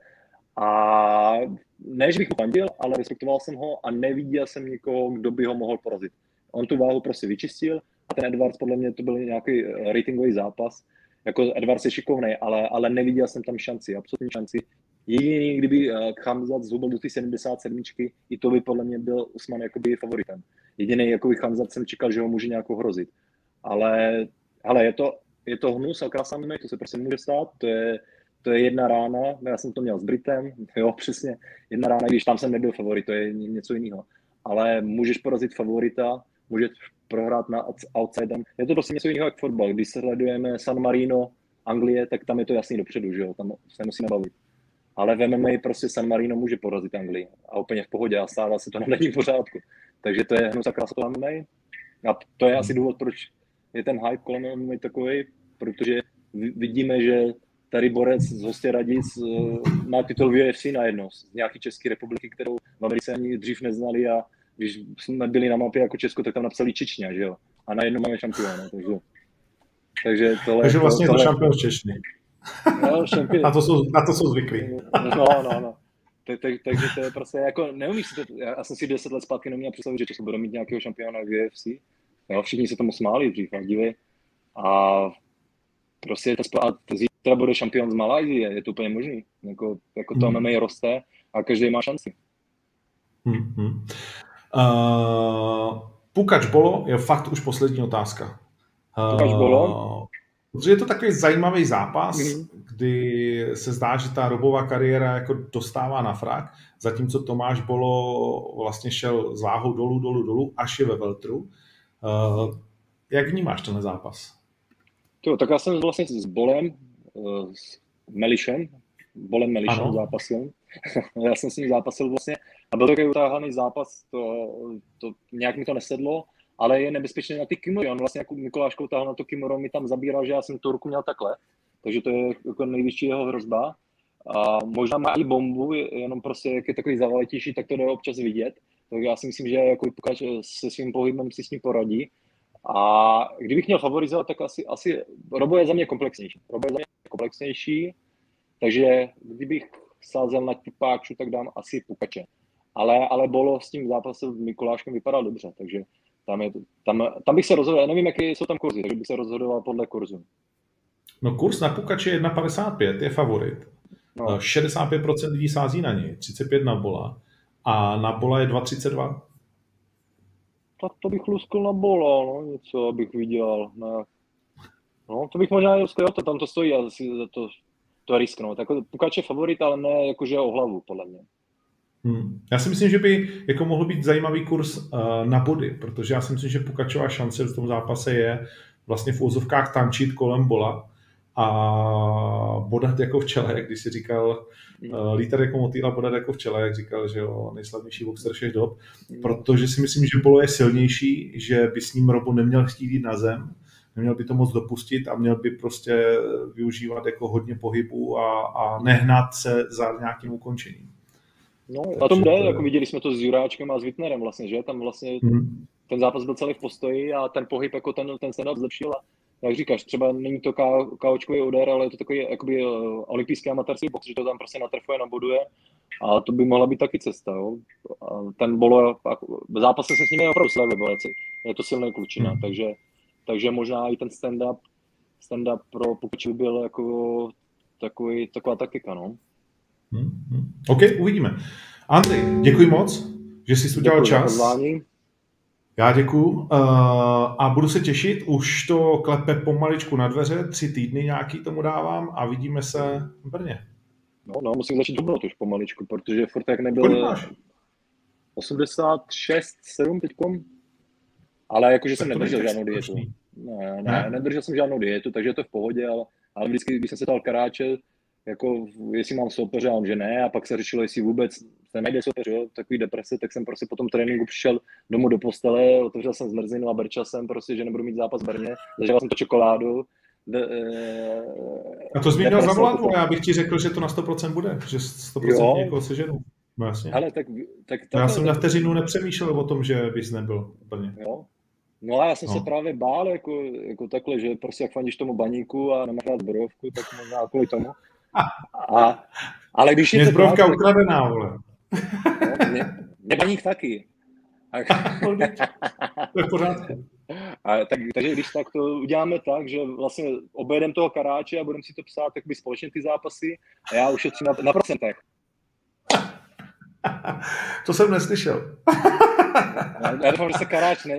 A ne, že bych mu fandil, ale respektoval jsem ho a neviděl jsem nikoho, kdo by ho mohl porazit. On tu váhu prostě vyčistil a ten Edwards podle mě to byl nějaký eh, ratingový zápas. Jako Edwards je šikovný, ale, ale neviděl jsem tam šanci, absolutní šanci. Jediný, kdyby uh, Khamzat zhubil do ty 77, i to by podle mě byl Usman jakoby favoritem. Jediný jakoby Khamzat jsem čekal, že ho může nějak ohrozit. Ale, ale je to, je to hnus a krása to se prostě může stát, to je, to je jedna rána, já jsem to měl s Britem, [laughs] jo, přesně, jedna rána, když tam jsem nebyl favorit, to je něco jiného. Ale můžeš porazit favorita, můžeš prohrát na outsidem. Je to prostě něco jiného jak fotbal. Když sledujeme San Marino, Anglie, tak tam je to jasný dopředu, že jo, tam se musíme bavit. Ale v MMA prostě San Marino může porazit Anglii a úplně v pohodě a stává se to [laughs] na denním pořádku. Takže to je hnus a krása to MMA. A to je asi důvod, proč je ten hype kolem MMA takový, protože vidíme, že tady borec z Hostě Radic eh, má titul v UFC najednou, z nějaký České republiky, kterou v Americe ani dřív neznali a když jsme byli na mapě jako Česko, tak tam napsali Čečně, že jo? A najednou máme šampiona, takže, takže tohle... Takže vlastně tohle, je to šampion z Čečny. No, šampion. na, to jsou, na to jsou zvyklí. No, no, no. Tak, tak, takže to je prostě jako, neumíš si to, já jsem si deset let zpátky neměl představit, že Česko bude mít nějakého šampiona v UFC. Jo, všichni se tomu smáli dřív, a dívej. A prostě to, a zítra bude šampion z Malajzie, je to úplně možný. Jako, jako to. MMA roste a každý má šanci. Hmm, hmm. Uh, Pukač Bolo je fakt už poslední otázka. Uh, Pukač Bolo? Protože je to takový zajímavý zápas, mm-hmm. kdy se zdá, že ta robová kariéra jako dostává na frak, zatímco Tomáš Bolo vlastně šel s váhou dolů, dolů, dolů, až je ve Veltru. Uh, jak vnímáš ten zápas? Jo, tak já jsem vlastně s Bolem, s Melišem, Bolem Melišem ano. zápasil. [laughs] já jsem s ním zápasil vlastně a byl takový utáhaný zápas, to, to nějak mi to nesedlo, ale je nebezpečný na ty kimory. On vlastně jako Mikuláš Koutal na to kimoro mi tam zabíral, že já jsem tu ruku měl takhle, takže to je jako největší jeho hrozba. A možná má i bombu, jenom prostě jak je takový zavaletější, tak to jde občas vidět. Takže já si myslím, že jako Pukač se svým pohybem si s ním poradí. A kdybych měl favorizovat, tak asi, asi Robo je za mě komplexnější. Robo je za mě komplexnější, takže kdybych sázel na typáčů, tak dám asi Pukače. Ale, ale Bolo s tím zápasem Mikuláškem vypadal dobře, takže tam, je, tam, tam bych se rozhodoval, nevím, jaké jsou tam kurzy, takže bych se rozhodoval podle kurzu. No kurz na Pukače je 1,55, je favorit. No. 65% lidí sází na něj, 35 na Bola. A na Bola je 2,32. Tak to bych luskl na Bola, no, něco abych viděl. Ne. No, to bych možná luskl, to tam to stojí asi za to, to risknout. Jako Pukač je favorit, ale ne jakože o hlavu, podle mě. Hmm. Já si myslím, že by jako mohl být zajímavý kurz uh, na body, protože já si myslím, že Pukačová šance v tom zápase je vlastně v úzovkách tančit kolem bola a bodat jako v čele, jak když si říkal, uh, lítat jako motýla, bodat jako v čele, jak říkal, že jo, nejslavnější boxer všech dob, protože si myslím, že bolo je silnější, že by s ním Robo neměl chtít jít na zem, neměl by to moc dopustit a měl by prostě využívat jako hodně pohybu a, a nehnat se za nějakým ukončením. No, a tom jde, jako viděli jsme to s Juráčkem a s Wittnerem vlastně, že? Tam vlastně hmm. ten zápas byl celý v postoji a ten pohyb jako ten, ten stand zlepšil a jak říkáš, třeba není to kaučkový úder, ale je to takový jakoby uh, olympijský amatérský box, že to tam prostě natrfuje, naboduje a to by mohla být taky cesta, jo. A ten bolo, v zápase se s ním je opravdu slevy, je to silný klučina, hmm. takže, takže možná i ten stand-up, stand-up pro Pukuči by byl jako takový, taková taktika, no. Hmm, hmm. OK, uvidíme. Andrej, děkuji moc, že jsi udělal čas. Pozvání. Já děkuji uh, a budu se těšit, už to klepe pomaličku na dveře, tři týdny nějaký tomu dávám a vidíme se v Brně. No, no musím začít dubnout už pomaličku, protože furt jak nebyl 86, 7 teďkom, ale jakože jsem nedržel žádnou dietu. Ne, ne, ne, nedržel jsem žádnou dietu, takže je to v pohodě, ale, ale vždycky, když jsem se dal karáče, jako jestli mám soupeře a on, že ne, a pak se řešilo, jestli vůbec se najde soupeř, jo, takový deprese, tak jsem prostě po tom tréninku přišel domů do postele, otevřel jsem zmrzlinu a brčel jsem prostě, že nebudu mít zápas v Brně, zažil jsem to čokoládu. De, e, a to jsi měl zavolat, já bych ti řekl, že to na 100% bude, že 100% někoho seženu. No jasně. Ale tak, tak, tak, já jsem na vteřinu nepřemýšlel o tom, že bys nebyl Brně. Jo. No a já jsem no. se právě bál, jako, jako takhle, že prostě jak fandíš tomu baníku a nemáš rád zbrojovku, tak možná kvůli tomu. A, ale když je to tak, ukradená, vole. No, mě baník taky. [laughs] to je v pořádku. A, tak, takže když tak to uděláme tak, že vlastně objedeme toho karáče a budeme si to psát tak by společně ty zápasy a já ušetřím na, na procentech. to jsem neslyšel. já, já doufám, že se karáč ne,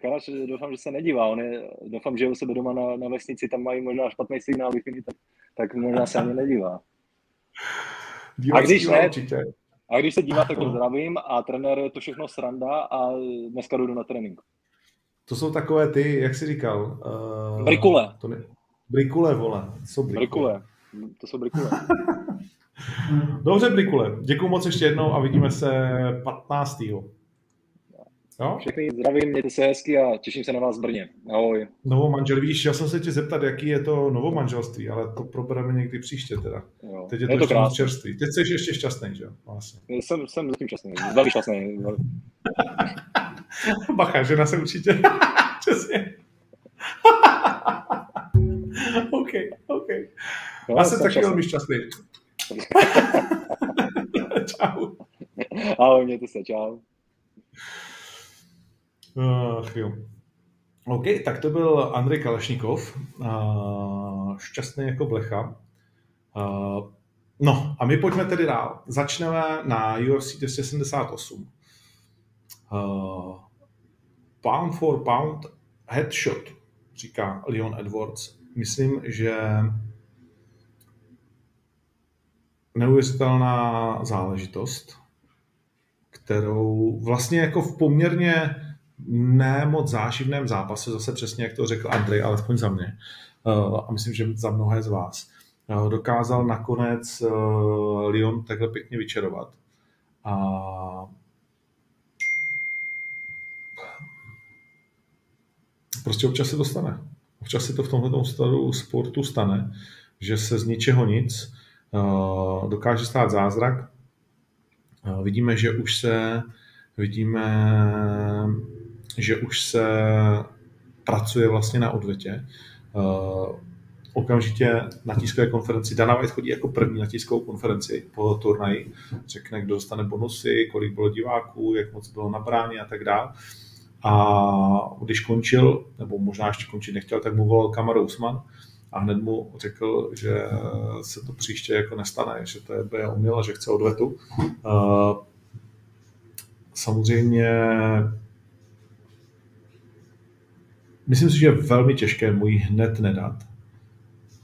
Karáč doufám, že se nedívá. On je, doufám, že u sebe doma na, na vesnici tam mají možná špatný signál tak, tak možná se ani nedívá. a když ne, určitě. A když se dívá, tak to zdravím a trenér je to všechno sranda a dneska jdu na trénink. To jsou takové ty, jak jsi říkal? Uh, brikule. To ne, brikule, vole. Jsou brikule. brikule. To jsou brikule. [laughs] Dobře, brikule. Děkuji moc ještě jednou a vidíme se 15. Jo? Všechny zdravím, mějte se hezky a těším se na vás v Brně. Ahoj. Novo manžel, víš, já jsem se tě zeptat, jaký je to novo manželství, ale to probereme někdy příště teda. Jo. Teď je to, je to krásný. čerstvý. Teď jsi ještě šťastný, že jo? Vlastně. Jsem, jsem zatím šťastný, velmi šťastný. [laughs] Bacha, žena se určitě. [laughs] Přesně. [laughs] OK, OK. No, já jsem taky velmi šťastný. čau. Ahoj, mějte se, čau. Ach jo. OK, tak to byl Andrej Kalešnikov, uh, šťastný jako blecha. Uh, no a my pojďme tedy dál. Začneme na UFC 278. Uh, pound for pound headshot, říká Leon Edwards. Myslím, že neuvěřitelná záležitost, kterou vlastně jako v poměrně ne moc záživném zápase, zase přesně jak to řekl Andrej, alespoň za mě, uh, a myslím, že za mnohé z vás, uh, dokázal nakonec uh, Lyon takhle pěkně vyčerovat. A prostě občas se to stane. Občas se to v tomhle sportu stane, že se z ničeho nic dokáže stát zázrak. Vidíme, že už se vidíme že už se pracuje vlastně na odvetě. Uh, okamžitě na tiskové konferenci. Dana White chodí jako první na tiskovou konferenci po turnaji. Řekne, kdo dostane bonusy, kolik bylo diváků, jak moc bylo nabrány a tak dále. A když končil, nebo možná ještě končit nechtěl, tak mu volal Kamar Usman a hned mu řekl, že se to příště jako nestane, že to je omyl a že chce odvetu. Uh, samozřejmě myslím si, že je velmi těžké mu ji hned nedat,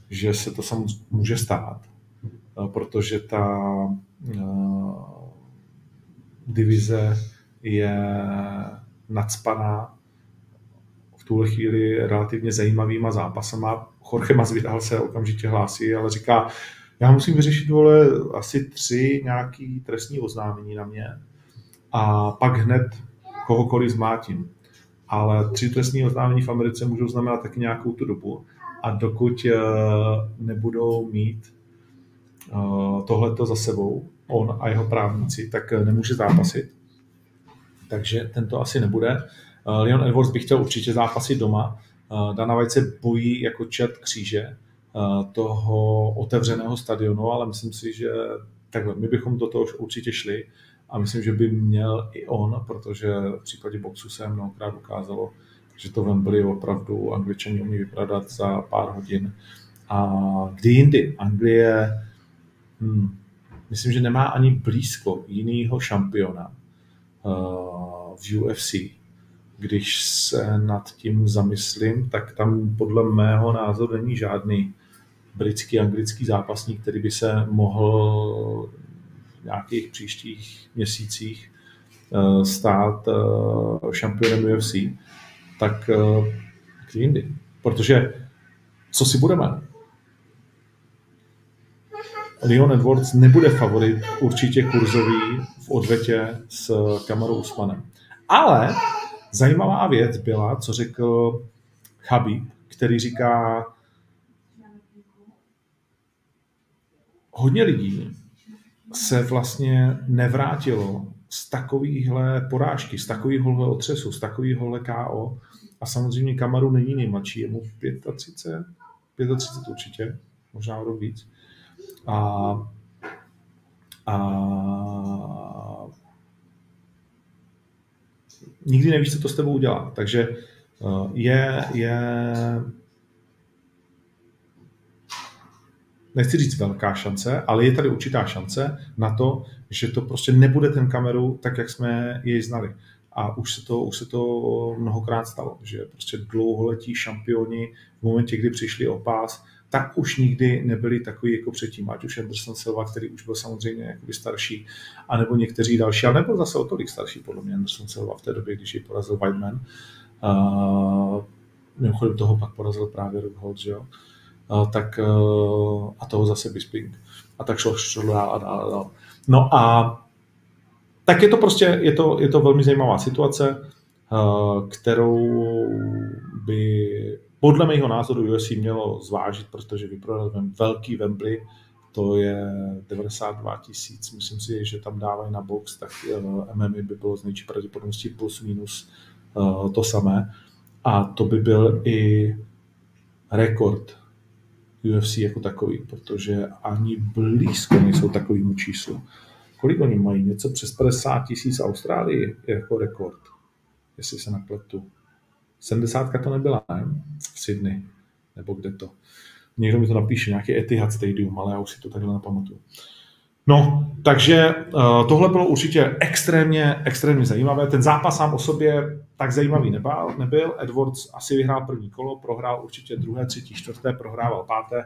že se to samozřejmě může stát, eh, protože ta uh, divize je nadspaná v tuhle chvíli relativně zajímavýma zápasama. Jorge Masvidal se okamžitě hlásí, ale říká, já musím vyřešit vole asi tři nějaký trestní oznámení na mě a pak hned kohokoliv zmátím ale tři trestní oznámení v Americe můžou znamenat taky nějakou tu dobu a dokud eh, nebudou mít eh, tohleto za sebou, on a jeho právníci, tak eh, nemůže zápasit. Takže tento asi nebude. Leon Edwards by chtěl určitě zápasit doma. Dana White se bojí jako čert kříže toho otevřeného stadionu, ale myslím si, že takhle, my bychom do toho určitě šli a myslím, že by měl i on, protože v případě boxu se mnohokrát ukázalo, že to Wembley opravdu angličani umí vypadat za pár hodin. A kdy jindy? Anglie, hmm, myslím, že nemá ani blízko jiného šampiona uh, v UFC. Když se nad tím zamyslím, tak tam podle mého názoru není žádný britský, anglický zápasník, který by se mohl nějakých příštích měsících eh, stát eh, šampionem UFC, tak eh, kdy jindy. Protože co si budeme? Leon Edwards nebude favorit určitě kurzový v odvetě s Kamarou Usmanem. Ale zajímavá věc byla, co řekl Chabib, který říká, hodně lidí se vlastně nevrátilo z takovýchhle porážky, z takovýchhle otřesu, z takovýchhle KO. A samozřejmě Kamaru není nejmladší, je mu 35, 35 určitě, možná o víc. A, a nikdy nevíš, co to s tebou udělá. Takže eh, je, je nechci říct velká šance, ale je tady určitá šance na to, že to prostě nebude ten kameru tak, jak jsme jej znali. A už se to, už se to mnohokrát stalo, že prostě dlouholetí šampioni v momentě, kdy přišli o pás, tak už nikdy nebyli takový jako předtím, ať už Anderson Silva, který už byl samozřejmě jakoby starší, anebo někteří další, ale nebyl zase o tolik starší, podle mě Anderson Silva v té době, když ji porazil Whiteman. Uh, mimochodem toho pak porazil právě Rob Holt, že jo. Uh, tak, a toho zase Bisping. A tak šlo, šlo dál a dál a dál. No a tak je to prostě, je to, je to velmi zajímavá situace. kterou by podle mého názoru UFC mělo zvážit, protože vyprodal velký Wembley, to je 92 tisíc, myslím si, že tam dávají na box, tak MMA by bylo z největší pravděpodobností plus minus to samé. A to by byl i rekord UFC jako takový, protože ani blízko nejsou takovýmu číslu. Kolik oni mají? Něco přes 50 tisíc Austrálii jako rekord, jestli se napletu. 70 to nebyla, ne? V Sydney, nebo kde to. Někdo mi to napíše, nějaký Etihad Stadium, ale já už si to takhle nepamatuju. No, takže uh, tohle bylo určitě extrémně, extrémně zajímavé. Ten zápas sám o sobě tak zajímavý nebyl. nebyl. Edwards asi vyhrál první kolo, prohrál určitě druhé, třetí, čtvrté, prohrával páté,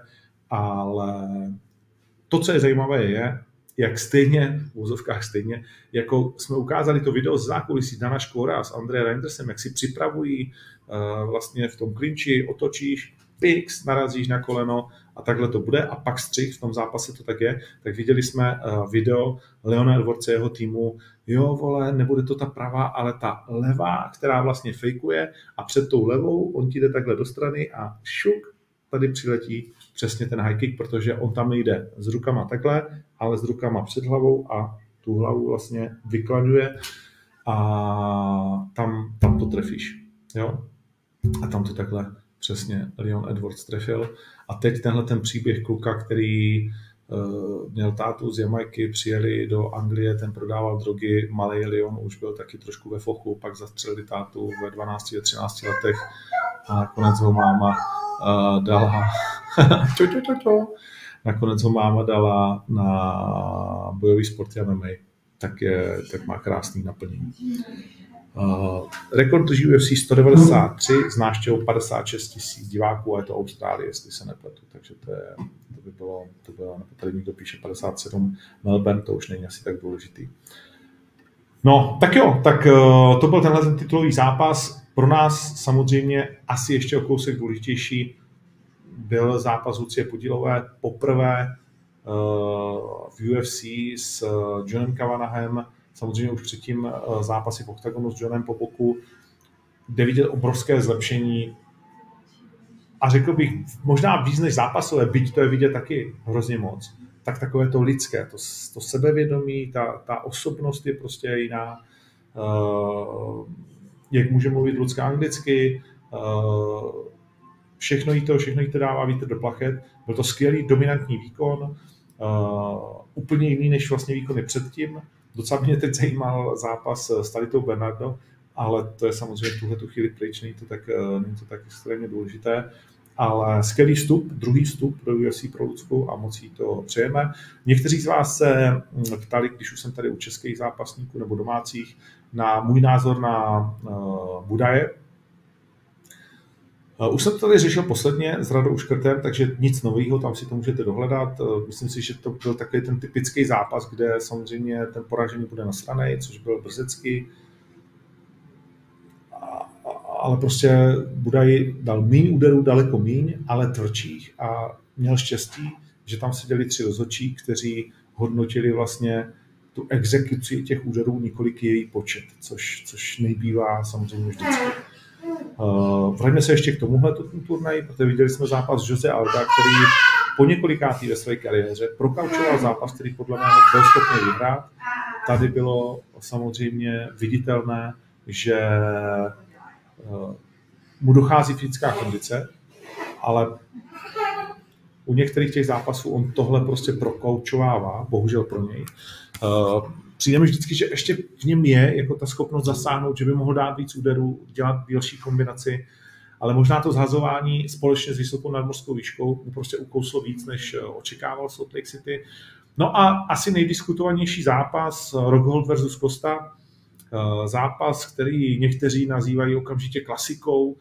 ale to, co je zajímavé, je, jak stejně, v úzovkách stejně, jako jsme ukázali to video z zákulisí Dana Škora s Andrejem Reindersem, jak si připravují uh, vlastně v tom klinči, otočíš, pix, narazíš na koleno a takhle to bude a pak střih, v tom zápase to tak je, tak viděli jsme uh, video Leona Edwardse jeho týmu, jo vole, nebude to ta pravá, ale ta levá, která vlastně fejkuje a před tou levou on ti jde takhle do strany a šuk, tady přiletí přesně ten high kick, protože on tam jde s rukama takhle, ale s rukama před hlavou a tu hlavu vlastně vyklaňuje a tam, tam to trefíš. Jo? A tam to takhle přesně Leon Edwards trefil. A teď tenhle ten příběh kluka, který uh, měl tátu z Jamajky, přijeli do Anglie, ten prodával drogy, malý Leon už byl taky trošku ve fochu, pak zastřelili tátu ve 12, 13 letech a nakonec ho máma uh, dala čo, čo, čo, čo. nakonec ho máma dala na bojový sport MMA, tak, je, tak má krásný naplnění. Rekord drží UFC 193 s návštěvou 56 tisíc diváků a je to Austrálie, jestli se nepletu, takže to, je, to by bylo, to bylo, nebo tady někdo píše 57 Melbourne, to už není asi tak důležitý. No, tak jo, tak uh, to byl tenhle ten titulový zápas. Pro nás samozřejmě asi ještě o kousek důležitější byl zápas Lucie Podílové poprvé uh, v UFC s Johnem Kavanahem, samozřejmě už předtím eh, zápasy v OKTAGONu s Johnem po boku, kde vidět obrovské zlepšení a řekl bych, možná víc než zápasové, byť to je vidět taky hrozně moc, tak takové to lidské, to, to sebevědomí, ta, ta osobnost je prostě jiná. Uh, jak může mluvit lidská anglicky, uh, všechno jí to, všechno jí to dává vítr do plachet. Byl to skvělý, dominantní výkon, uh, úplně jiný než vlastně výkony předtím. Docela mě teď zajímal zápas s Talitou Bernardo, ale to je samozřejmě v tuhle tu chvíli pryč, není to tak, eh, není to tak extrémně důležité. Ale skvělý vstup, druhý vstup do UFC pro Lucku a moc jí to přejeme. Někteří z vás se hm, ptali, když už jsem tady u českých zápasníků nebo domácích, na můj názor na uh, Budaje. Uh, už jsem to tady řešil posledně s Radou Škrtem, takže nic nového, tam si to můžete dohledat. Uh, myslím si, že to byl takový ten typický zápas, kde samozřejmě ten poražený bude na straně, což byl Brzecký, ale prostě Budaj dal míň úderů, daleko míň, ale tvrdších a měl štěstí, že tam seděli tři rozhodčí, kteří hodnotili vlastně tu exekuci těch úderů, několik její počet, což, což nejbývá samozřejmě vždycky. Uh, vraťme se ještě k tomuhle turnaji, protože viděli jsme zápas Jose Alda, který po několikátý ve své kariéře prokaučoval zápas, který podle mě byl schopný vyhrát. Tady bylo samozřejmě viditelné, že uh, mu dochází fyzická kondice, ale u některých těch zápasů on tohle prostě prokoučovává, bohužel pro něj. Uh, přijde mi vždycky, že ještě v něm je jako ta schopnost zasáhnout, že by mohl dát víc úderů, dělat delší kombinaci, ale možná to zhazování společně s vysokou nadmorskou výškou mu prostě ukouslo víc, než očekával Salt Lake City. No a asi nejdiskutovanější zápas Rockhold versus Costa, zápas, který někteří nazývají okamžitě klasikou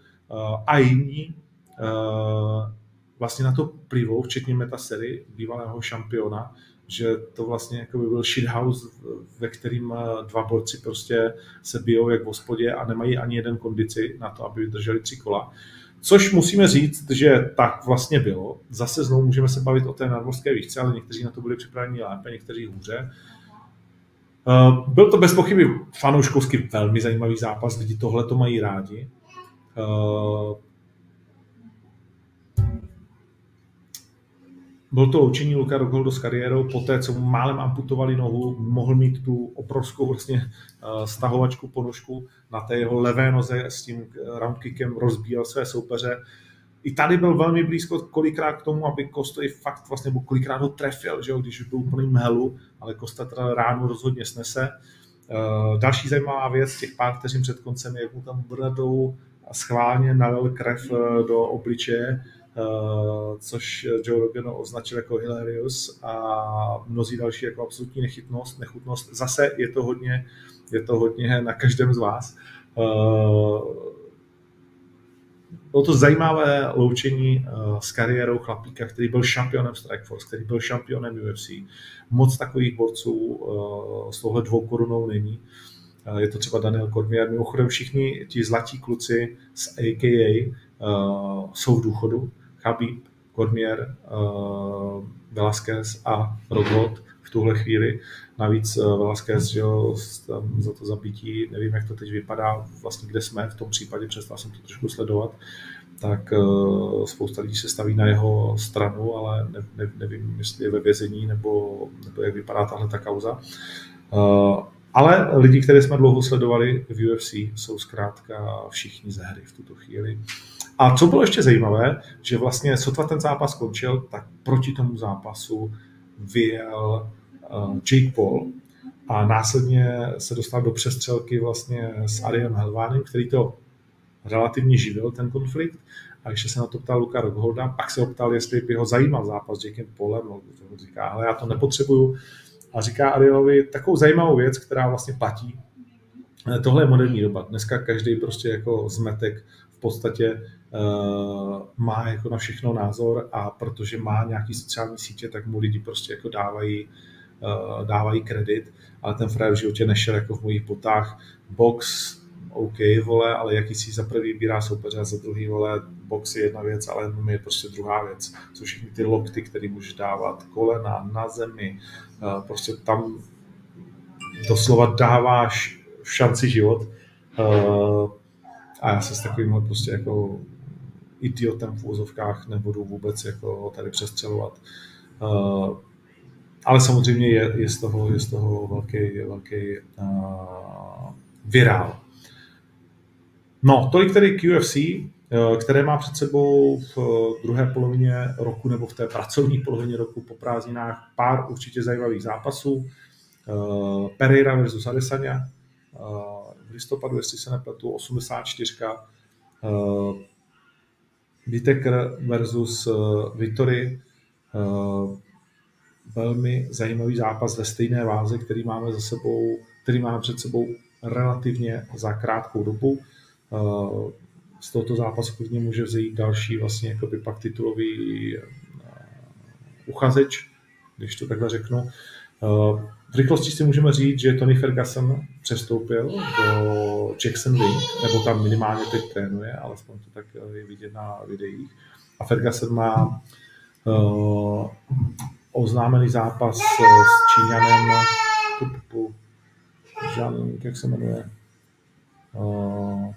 a jiní vlastně na to plivou, včetně Metasery, bývalého šampiona, že to vlastně jako by byl shithouse, ve kterým eh, dva borci prostě se bijou jak v hospodě a nemají ani jeden kondici na to, aby vydrželi tři kola. Což musíme říct, že tak vlastně bylo. Zase znovu můžeme se bavit o té nadmorské výšce, ale někteří na to byli připraveni lépe, někteří hůře. Uh, byl to bez pochyby fanouškovsky velmi zajímavý zápas, lidi tohle to mají rádi. Byl to loučení Luka Rockholdu s kariérou, poté co mu málem amputovali nohu, mohl mít tu obrovskou vlastně uh, stahovačku ponožku na té jeho levé noze s tím roundkickem rozbíjel své soupeře. I tady byl velmi blízko kolikrát k tomu, aby Kosto i fakt vlastně, nebo kolikrát ho trefil, že jo, když byl úplný mhelu, ale Kosta teda ránu rozhodně snese. Uh, další zajímavá věc, těch pár vteřin před koncem, jak mu tam bradou schválně nalil krev do obličeje, což Joe Rogan označil jako hilarious a mnozí další jako absolutní nechytnost, nechutnost. Zase je to hodně, je to hodně na každém z vás. Uh, bylo to zajímavé loučení uh, s kariérou chlapíka, který byl šampionem Strikeforce, který byl šampionem UFC. Moc takových borců s touhle dvou korunou není. Je to třeba Daniel Cormier. Mimochodem všichni ti zlatí kluci z AKA jsou v důchodu. Khabib, Cormier, uh, Velasquez a Rockhold v tuhle chvíli. Navíc uh, Velasquez, že jo, za to zabití, nevím, jak to teď vypadá, vlastně kde jsme v tom případě, přestal jsem to trošku sledovat, tak uh, spousta lidí se staví na jeho stranu, ale ne, ne, nevím, jestli je ve vězení nebo, nebo jak vypadá tahle ta kauza. Ale lidi, které jsme dlouho sledovali v UFC, jsou zkrátka všichni ze hry v tuto chvíli. A co bylo ještě zajímavé, že vlastně sotva ten zápas skončil, tak proti tomu zápasu vyjel uh, Jake Paul a následně se dostal do přestřelky vlastně s Ariem Helvánem, který to relativně živil, ten konflikt. A když se na to ptal Luka Rockholda, pak se ho ptal, jestli by ho zajímal zápas s Jakem Polem. To říká, ale já to nepotřebuju. A říká Arielovi takovou zajímavou věc, která vlastně platí. Tohle je moderní doba. Dneska každý prostě jako zmetek v podstatě uh, má jako na všechno názor a protože má nějaký sociální sítě, tak mu lidi prostě jako dávají, uh, dávají kredit, ale ten frajer v životě nešel jako v mojich botách box, OK, vole, ale jaký si za prvý vybírá soupeře a za druhý, vole, box je jedna věc, ale MMA je prostě druhá věc. Jsou všechny ty lokty, které můžeš dávat, kolena, na zemi, uh, prostě tam doslova dáváš šanci život. Uh, a já se s takovýmhle prostě jako idiotem v úzovkách nebudu vůbec jako tady přestřelovat. Uh, ale samozřejmě je, je, z toho, je z toho velký, velký virál. No, tolik tedy k UFC, které má před sebou v druhé polovině roku nebo v té pracovní polovině roku po prázdninách pár určitě zajímavých zápasů. Pereira versus Adesanya v listopadu, jestli se nepletu, 84. Whittaker versus Vittory. Uh, velmi zajímavý zápas ve stejné váze, který máme za sebou, který máme před sebou relativně za krátkou dobu. Z tohoto zápasu klidně může vzít další vlastně jakoby pak titulový uh, uchazeč, když to takhle řeknu. Uh, v rychlosti si můžeme říct, že Tony Ferguson přestoupil do Jacksonville, nebo tam minimálně teď trénuje, alespoň to tak eh, je vidět na videích. A Ferguson má uh, oznámený zápas s Číňanem, Jean, jak se jmenuje, uh,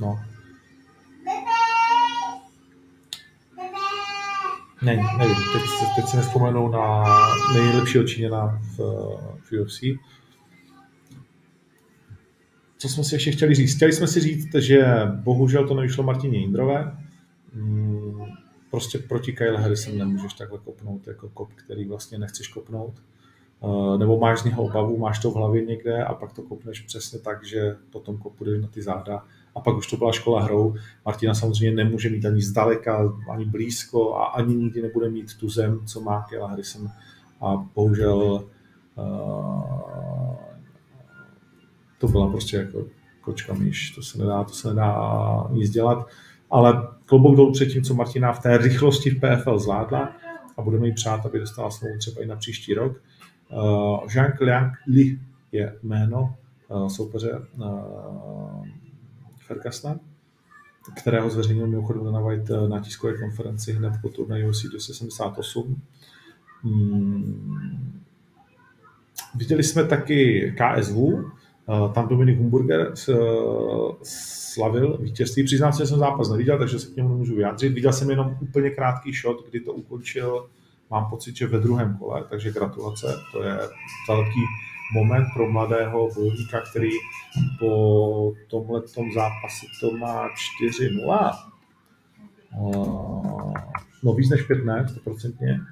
no, Ne, nevím, teď, teď si nespomenu na nejlepšího Číňana v, v UFC. Co jsme si ještě chtěli říct? Chtěli jsme si říct, že bohužel to nevyšlo Martině Jindrové. Mm, prostě proti Kyle Harrison nemůžeš takhle kopnout jako kop, který vlastně nechceš kopnout. Uh, nebo máš z něho obavu, máš to v hlavě někde a pak to kopneš přesně tak, že potom kopu na ty záda a pak už to byla škola hrou. Martina samozřejmě nemůže mít ani zdaleka, ani blízko a ani nikdy nebude mít tu zem, co má Kela Harrison. A bohužel uh, to byla prostě jako kočka myš, to se nedá, to se nedá nic dělat. Ale klobouk dolů před tím, co Martina v té rychlosti v PFL zvládla a budeme jí přát, aby dostala smlouvu třeba i na příští rok. Jean Liang Li je jméno uh, soupeře uh, Fergusona, kterého zveřejnil mimochodem Dana White na tiskové konferenci hned po turnaji UFC 278. Hmm. Viděli jsme taky KSV, eh, tam Dominik Humburger eh, slavil vítězství. Přiznám se, že jsem zápas neviděl, takže se k němu nemůžu vyjádřit. Viděl jsem jenom úplně krátký shot, kdy to ukončil, mám pocit, že ve druhém kole, takže gratulace. To je velký moment pro mladého bojovníka, který po tomhle zápase to má 4-0. No víc než 5 ne, 100%,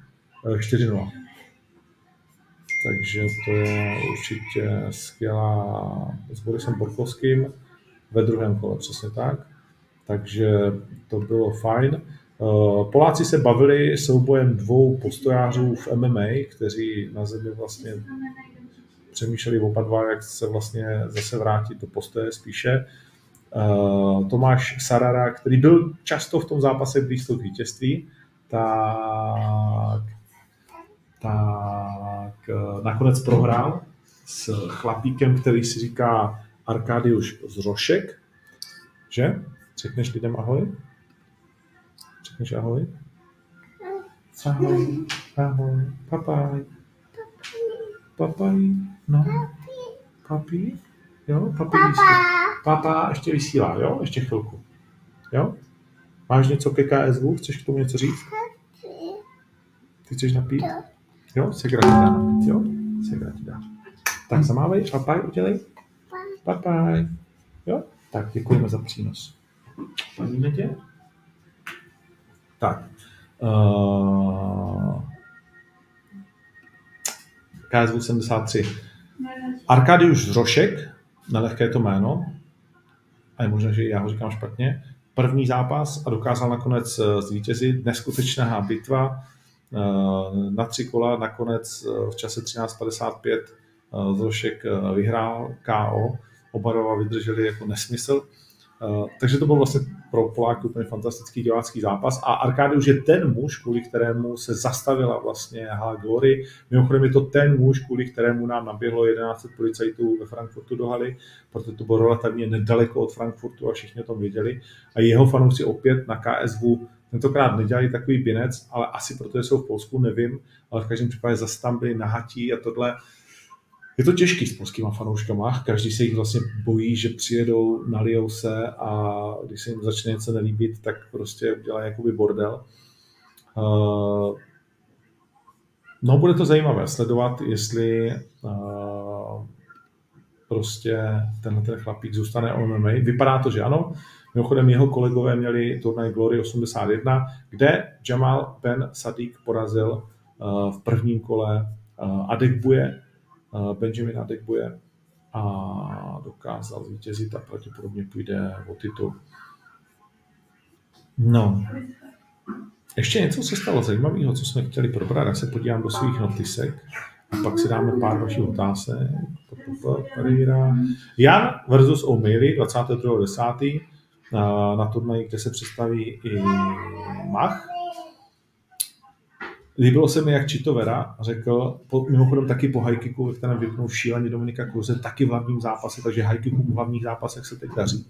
4-0. Takže to je určitě skvělá s Borisem Borkovským ve druhém kole, přesně tak. Takže to bylo fajn. Poláci se bavili soubojem dvou postojářů v MMA, kteří na zemi vlastně přemýšleli oba dva, jak se vlastně zase vrátit do postoje spíše. Tomáš Sarara, který byl často v tom zápase blízko k vítězství, tak, tak eh, nakonec prohrál s chlapíkem, který si říká Arkadiuš Zrošek, že? Řekneš lidem ahoj? Řekneš ahoj? Ahoj, ahoj, papaj. Papaj, no. Papi? Jo, papi. Papa ještě vysílá, jo? Ještě chvilku. Jo? Máš něco ke KSV? Chceš k tomu něco říct? Ty chceš napít? Jo, se ti dá jo? se ti dá. Tak zamávej, papaj udělej. Papaj. Jo? Tak, děkujeme za přínos. Paníme tě? Tak. Uh, KSV 73. Arkadiuš Zrošek, nelehké to jméno, a je možné, že já ho říkám špatně, první zápas a dokázal nakonec eh, zvítězit. Neskutečná bitva eh, na tři kola, nakonec eh, v čase 13.55 Zrošek vyhrál KO, oba dva vydrželi jako nesmysl. Takže to byl vlastně pro Poláky úplně fantastický divácký zápas a Arkádiuš je ten muž, kvůli kterému se zastavila vlastně hala Glory. Mimochodem je to ten muž, kvůli kterému nám naběhlo 11 policajtů ve Frankfurtu do haly, protože to bylo relativně nedaleko od Frankfurtu a všichni o tom věděli. A jeho fanoušci opět na KSV tentokrát nedělají takový binec, ale asi protože jsou v Polsku, nevím, ale v každém případě zase tam byli nahatí a tohle je to těžký s polskýma fanouškama, každý se jich vlastně bojí, že přijedou, nalijou se a když se jim začne něco nelíbit, tak prostě udělají jakoby bordel. Uh, no, bude to zajímavé sledovat, jestli uh, prostě tenhle ten chlapík zůstane o MMA. Vypadá to, že ano. Mimochodem jeho kolegové měli turnaj Glory 81, kde Jamal Ben Sadiq porazil uh, v prvním kole Adekbuje, Benjamin Adekbuje a dokázal zvítězit a pravděpodobně půjde o titul. No, ještě něco se stalo zajímavého, co jsme chtěli probrat. Já se podívám do svých notisek a pak si dáme pár dalších otázek. Jan versus O'Malley 22.10. na turnaji, kde se představí i Mach Líbilo se mi, jak Čito Vera řekl, po, mimochodem taky po hajkiku, ve kterém vypnul šíleně Dominika Kruze, taky v hlavním zápase, takže hajkiku v hlavních zápasech se teď daří.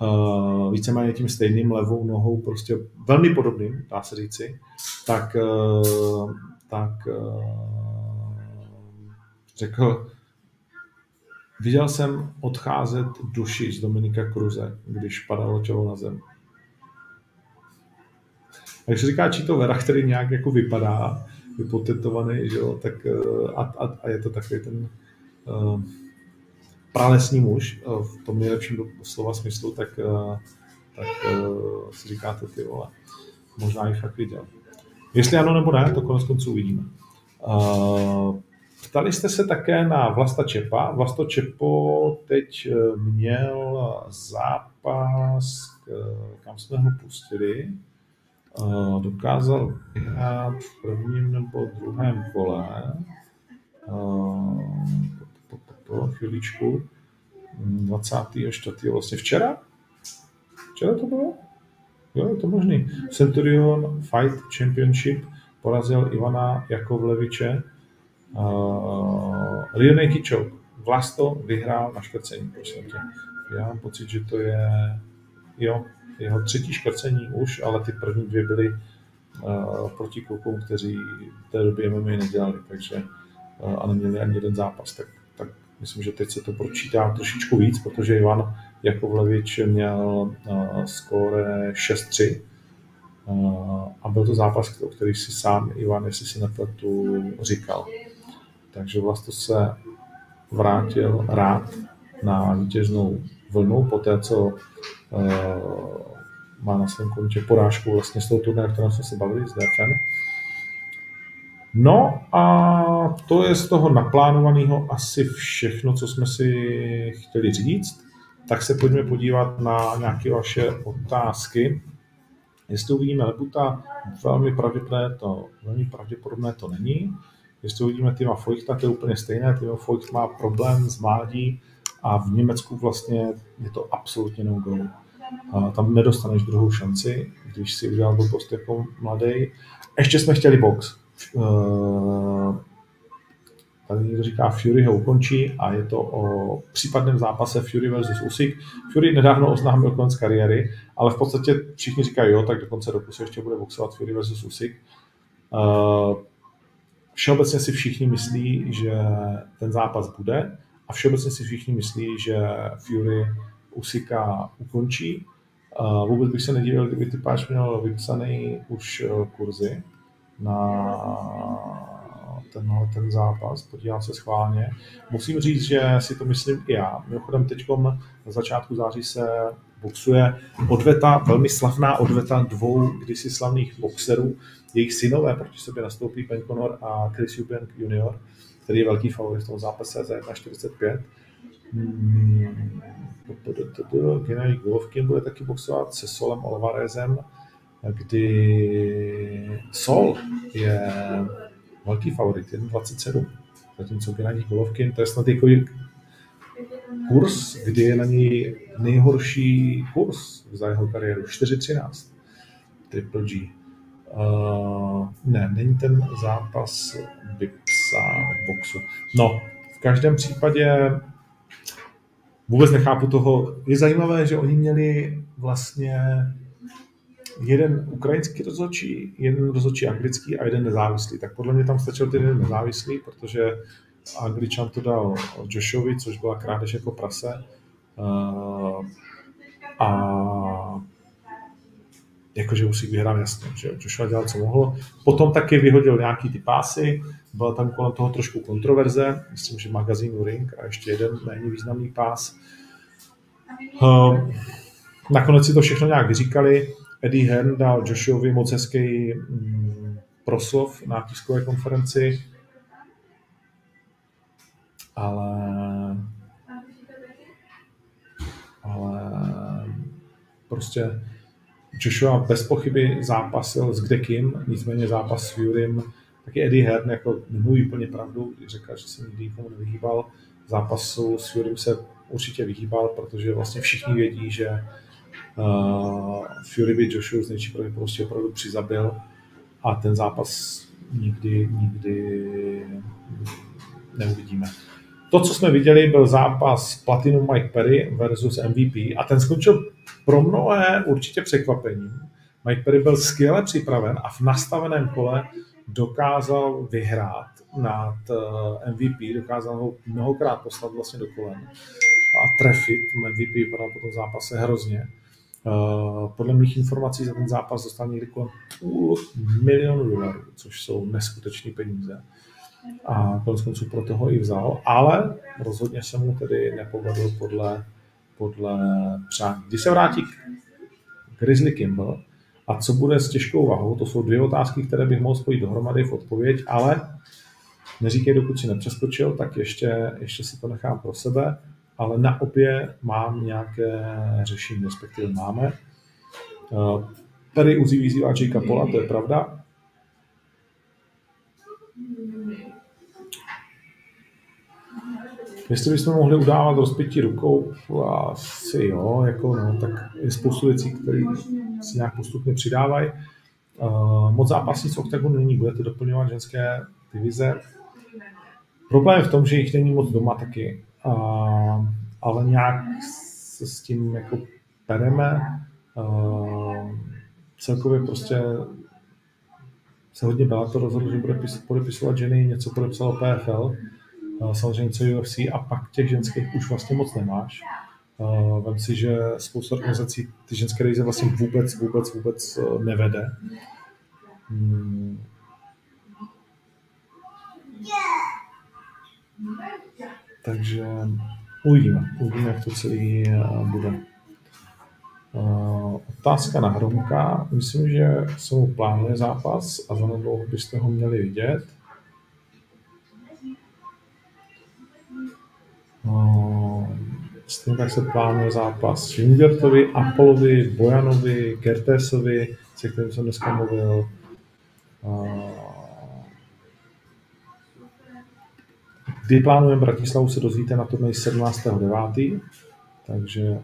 Uh, víceméně tím stejným levou nohou, prostě velmi podobným, dá se říci, tak, uh, tak uh, řekl, viděl jsem odcházet duši z Dominika Kruze, když padalo čelo na zem. Se říká Čito Vera, který nějak jako vypadá, vypotetovaný, že jo, tak eh, a, a, a, je to takový ten uh, pralesní muž uh, v tom nejlepším slova smyslu, tak, uh, tak uh, si říkáte ty vole. Možná ji fakt viděl. Jestli ano nebo ne, to konec konců uvidíme. Uh, Ptali jste se také na Vlasta Čepa. Vlasto Čepo teď měl zápas, kam jsme ho pustili dokázal vyhrát v prvním nebo druhém kole po, po, po chvíličku 24. vlastně včera? Včera to bylo? Jo, je to možný. Centurion Fight Championship porazil Ivana Jakovleviče. Uh, Naked Choke. Vlasto vyhrál na škrcení, prosím tě. Já mám pocit, že to je, jo, jeho třetí škrcení už, ale ty první dvě byly uh, proti klukům, kteří v té době MMA nedělali, takže uh, a neměli ani jeden zápas, tak, tak myslím, že teď se to pročítá trošičku víc, protože Ivan jako Vlevič měl uh, skóre 6-3 uh, a byl to zápas, o který si sám Ivan, jestli si nepletu, říkal. Takže vlastně se vrátil rád na vítěznou vlnu, po té, co má na svém kontě porážku vlastně s tou turné, o jsme se bavili, s DFN. No a to je z toho naplánovaného asi všechno, co jsme si chtěli říct. Tak se pojďme podívat na nějaké vaše otázky. Jestli uvidíme Lebuta, velmi pravděpodobné to, velmi pravděpodobné to není. Jestli uvidíme Tima Feuchta, to je úplně stejné. Tima Feucht má problém s mládí a v Německu vlastně je to absolutně no go. A tam nedostaneš druhou šanci, když si udělal blbost jako mladý. Ještě jsme chtěli box. Uh, tady někdo říká, Fury ho ukončí a je to o případném zápase Fury versus Usyk. Fury nedávno oznámil konec kariéry, ale v podstatě všichni říkají, jo, tak do konce roku se ještě bude boxovat Fury versus Usyk. Uh, všeobecně si všichni myslí, že ten zápas bude a všeobecně si všichni myslí, že Fury Usika ukončí. Vůbec bych se nedivil, kdyby ty páč měl vypsaný už uh, kurzy na tenhle ten zápas, podívám se schválně. Musím říct, že si to myslím i já. Mimochodem teď na začátku září se boxuje odveta, velmi slavná odveta dvou kdysi slavných boxerů. Jejich synové proti sobě nastoupí Ben Conor a Chris Eubank Jr., který je velký favorit v tom zápase za 1,45. Gennady Golovkin bude taky boxovat se Solem Alvarezem, kdy Sol je velký favorit, 1,27. Zatímco Gennady Golovkin, to je snad jako kurz, kdy je na něj nejhorší kurz za jeho kariéru, 4,13. Triple G. Uh, ne, není ten zápas Bipsa boxu. No, v každém případě vůbec nechápu toho. Je zajímavé, že oni měli vlastně jeden ukrajinský rozhodčí, jeden rozhodčí anglický a jeden nezávislý. Tak podle mě tam stačil ten jeden nezávislý, protože Angličan to dal Joshovi, což byla krádež jako prase. Uh, a jakože si vyhrál jasně, že Joshua dělal, co mohl. Potom taky vyhodil nějaký ty pásy, byla tam kolem toho trošku kontroverze, myslím, že magazínu Ring a ještě jeden méně významný pás. Uh, nakonec si to všechno nějak vyříkali. Eddie Hearn dal Joshuovi moc hezký mm, proslov na tiskové konferenci, ale ale prostě Joshua bez pochyby zápasil s kdekým, nicméně zápas s Furym, taky Eddie Hearn jako nemluví plně pravdu, říká, že se nikdy nikomu nevyhýbal. Zápasu s Furym se určitě vyhýbal, protože vlastně všichni vědí, že uh, Fury by Joshua z největší pravděpodobností opravdu přizabil a ten zápas nikdy, nikdy neuvidíme. To, co jsme viděli, byl zápas Platinum Mike Perry versus MVP a ten skončil pro mnohé určitě překvapením. Mike Perry byl skvěle připraven a v nastaveném kole dokázal vyhrát nad eh, MVP, dokázal ho mnohokrát poslat vlastně do kolen a trefit. MVP vypadal po tom zápase hrozně. Eh, podle mých informací za ten zápas dostal někdy kolem půl milionu dolarů, což jsou neskutečné peníze a konec konců pro toho i vzal, ale rozhodně se mu tedy nepovedl podle, podle přání. Když se vrátí k Grizzly Kimball a co bude s těžkou vahou, to jsou dvě otázky, které bych mohl spojit dohromady v odpověď, ale neříkej, dokud si nepřeskočil, tak ještě, ještě si to nechám pro sebe, ale na obě mám nějaké řešení, respektive máme. Tady Uzi vyzývá Jakea Pola, to je pravda, Jestli bychom mohli udávat rozpětí rukou, asi jo, jako no, tak je spoustu věcí, které si nějak postupně přidávají. Uh, moc zápasnic OKTAGONu není, budete doplňovat ženské divize. Problém je v tom, že jich není moc doma taky, uh, ale nějak se s tím jako pereme. Uh, celkově prostě se hodně to rozhodl, že bude pis- podepisovat ženy, něco podepsalo PFL, samozřejmě něco UFC a pak těch ženských už vlastně moc nemáš. Uh, vem si, že spousta organizací ty ženské divize vlastně vůbec, vůbec, vůbec uh, nevede. Hmm. Takže uvidíme, uvidíme, jak to celý uh, bude. Uh, otázka na Hromka. Myslím, že se mu plánuje zápas a zanedlouho byste ho měli vidět. Uh, stejně tak se plánuje zápas Schwingertovi, Apolovi, Bojanovi, Kertésovi, se kterým jsem dneska mluvil. Kdy plánujeme Bratislavu, se dozvíte na turnej 17.9. Takže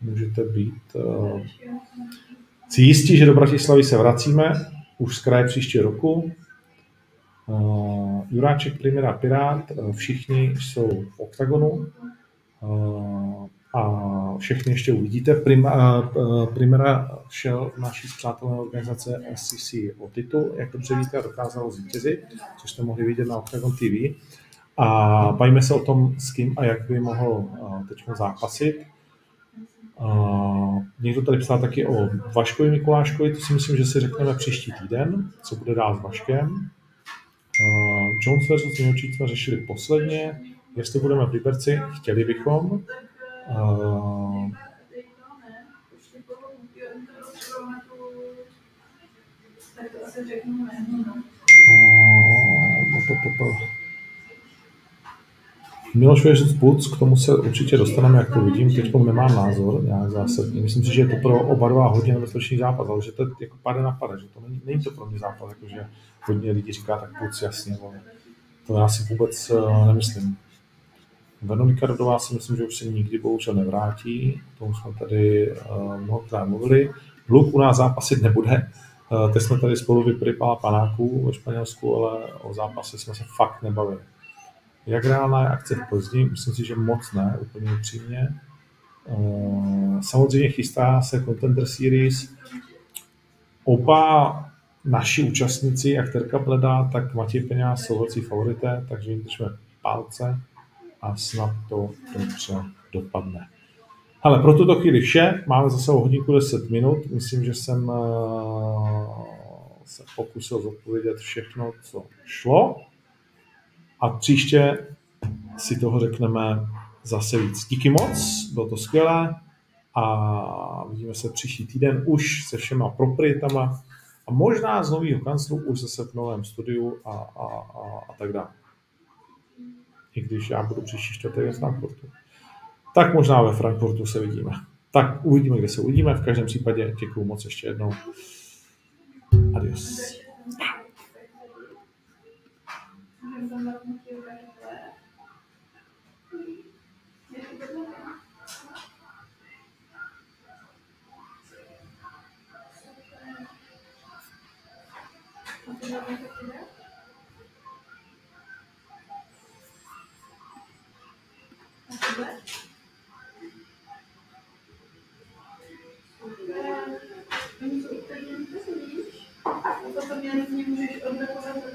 můžete být uh, si jistí, že do Bratislavy se vracíme už z kraje příští roku. Uh, Juráček, Primera, Pirát, uh, všichni jsou v OKTAGONu a všechny ještě uvidíte. Prima, uh, Primera šel naší zpřátelné organizace SCC o titul, jak dobře víte, a dokázal zvítězit, což jste mohli vidět na OKTAGON TV. A bavíme se o tom, s kým a jak by mohl teď zápasit. Uh, někdo tady psal taky o Vaškovi Mikuláškovi, to si myslím, že si řekneme příští týden, co bude dál s Vaškem. Uh, Jones versus Miočík jsme řešili posledně, jestli budeme v Liberci, chtěli bychom. Uh, Miloš Věřic Puc, k tomu se určitě dostaneme, jak to vidím. Teď nemám názor nějak zásadní. Myslím si, že je to pro oba dva hodně nebezpečný zápas, ale že to je jako pade na pade, že to není, není to pro mě zápas, jakože hodně lidí říká, tak Puc jasně, ale to já si vůbec uh, nemyslím. Veronika Rodová si myslím, že už se nikdy bohužel nevrátí, o tom jsme tady uh, mnohokrát mluvili. Luk u nás zápasit nebude, uh, teď jsme tady spolu vypili pár panáků ve Španělsku, ale o zápase jsme se fakt nebavili. Jak reálná je akce v Plzni? Myslím si, že moc ne, úplně upřímně. Eh, samozřejmě chystá se Contender Series. Oba naši účastníci, jak Terka Bleda, tak Matěj Peňáz jsou velcí favorité, takže jim držíme palce a snad to dobře dopadne. Ale pro tuto chvíli vše. Máme zase o hodinku 10 minut. Myslím, že jsem eh, se pokusil zodpovědět všechno, co šlo. A příště si toho řekneme zase víc. Díky moc, bylo to skvělé a vidíme se příští týden už se všema proprietama a možná z nového kanclu už zase v novém studiu a, a, a, a tak dále. I když já budu příští čtvrtek ve Frankfurtu. Tak možná ve Frankfurtu se vidíme. Tak uvidíme, kde se uvidíme. V každém případě děkuji moc ještě jednou. Adios. Oni jsou úplně, to si víš, a potom já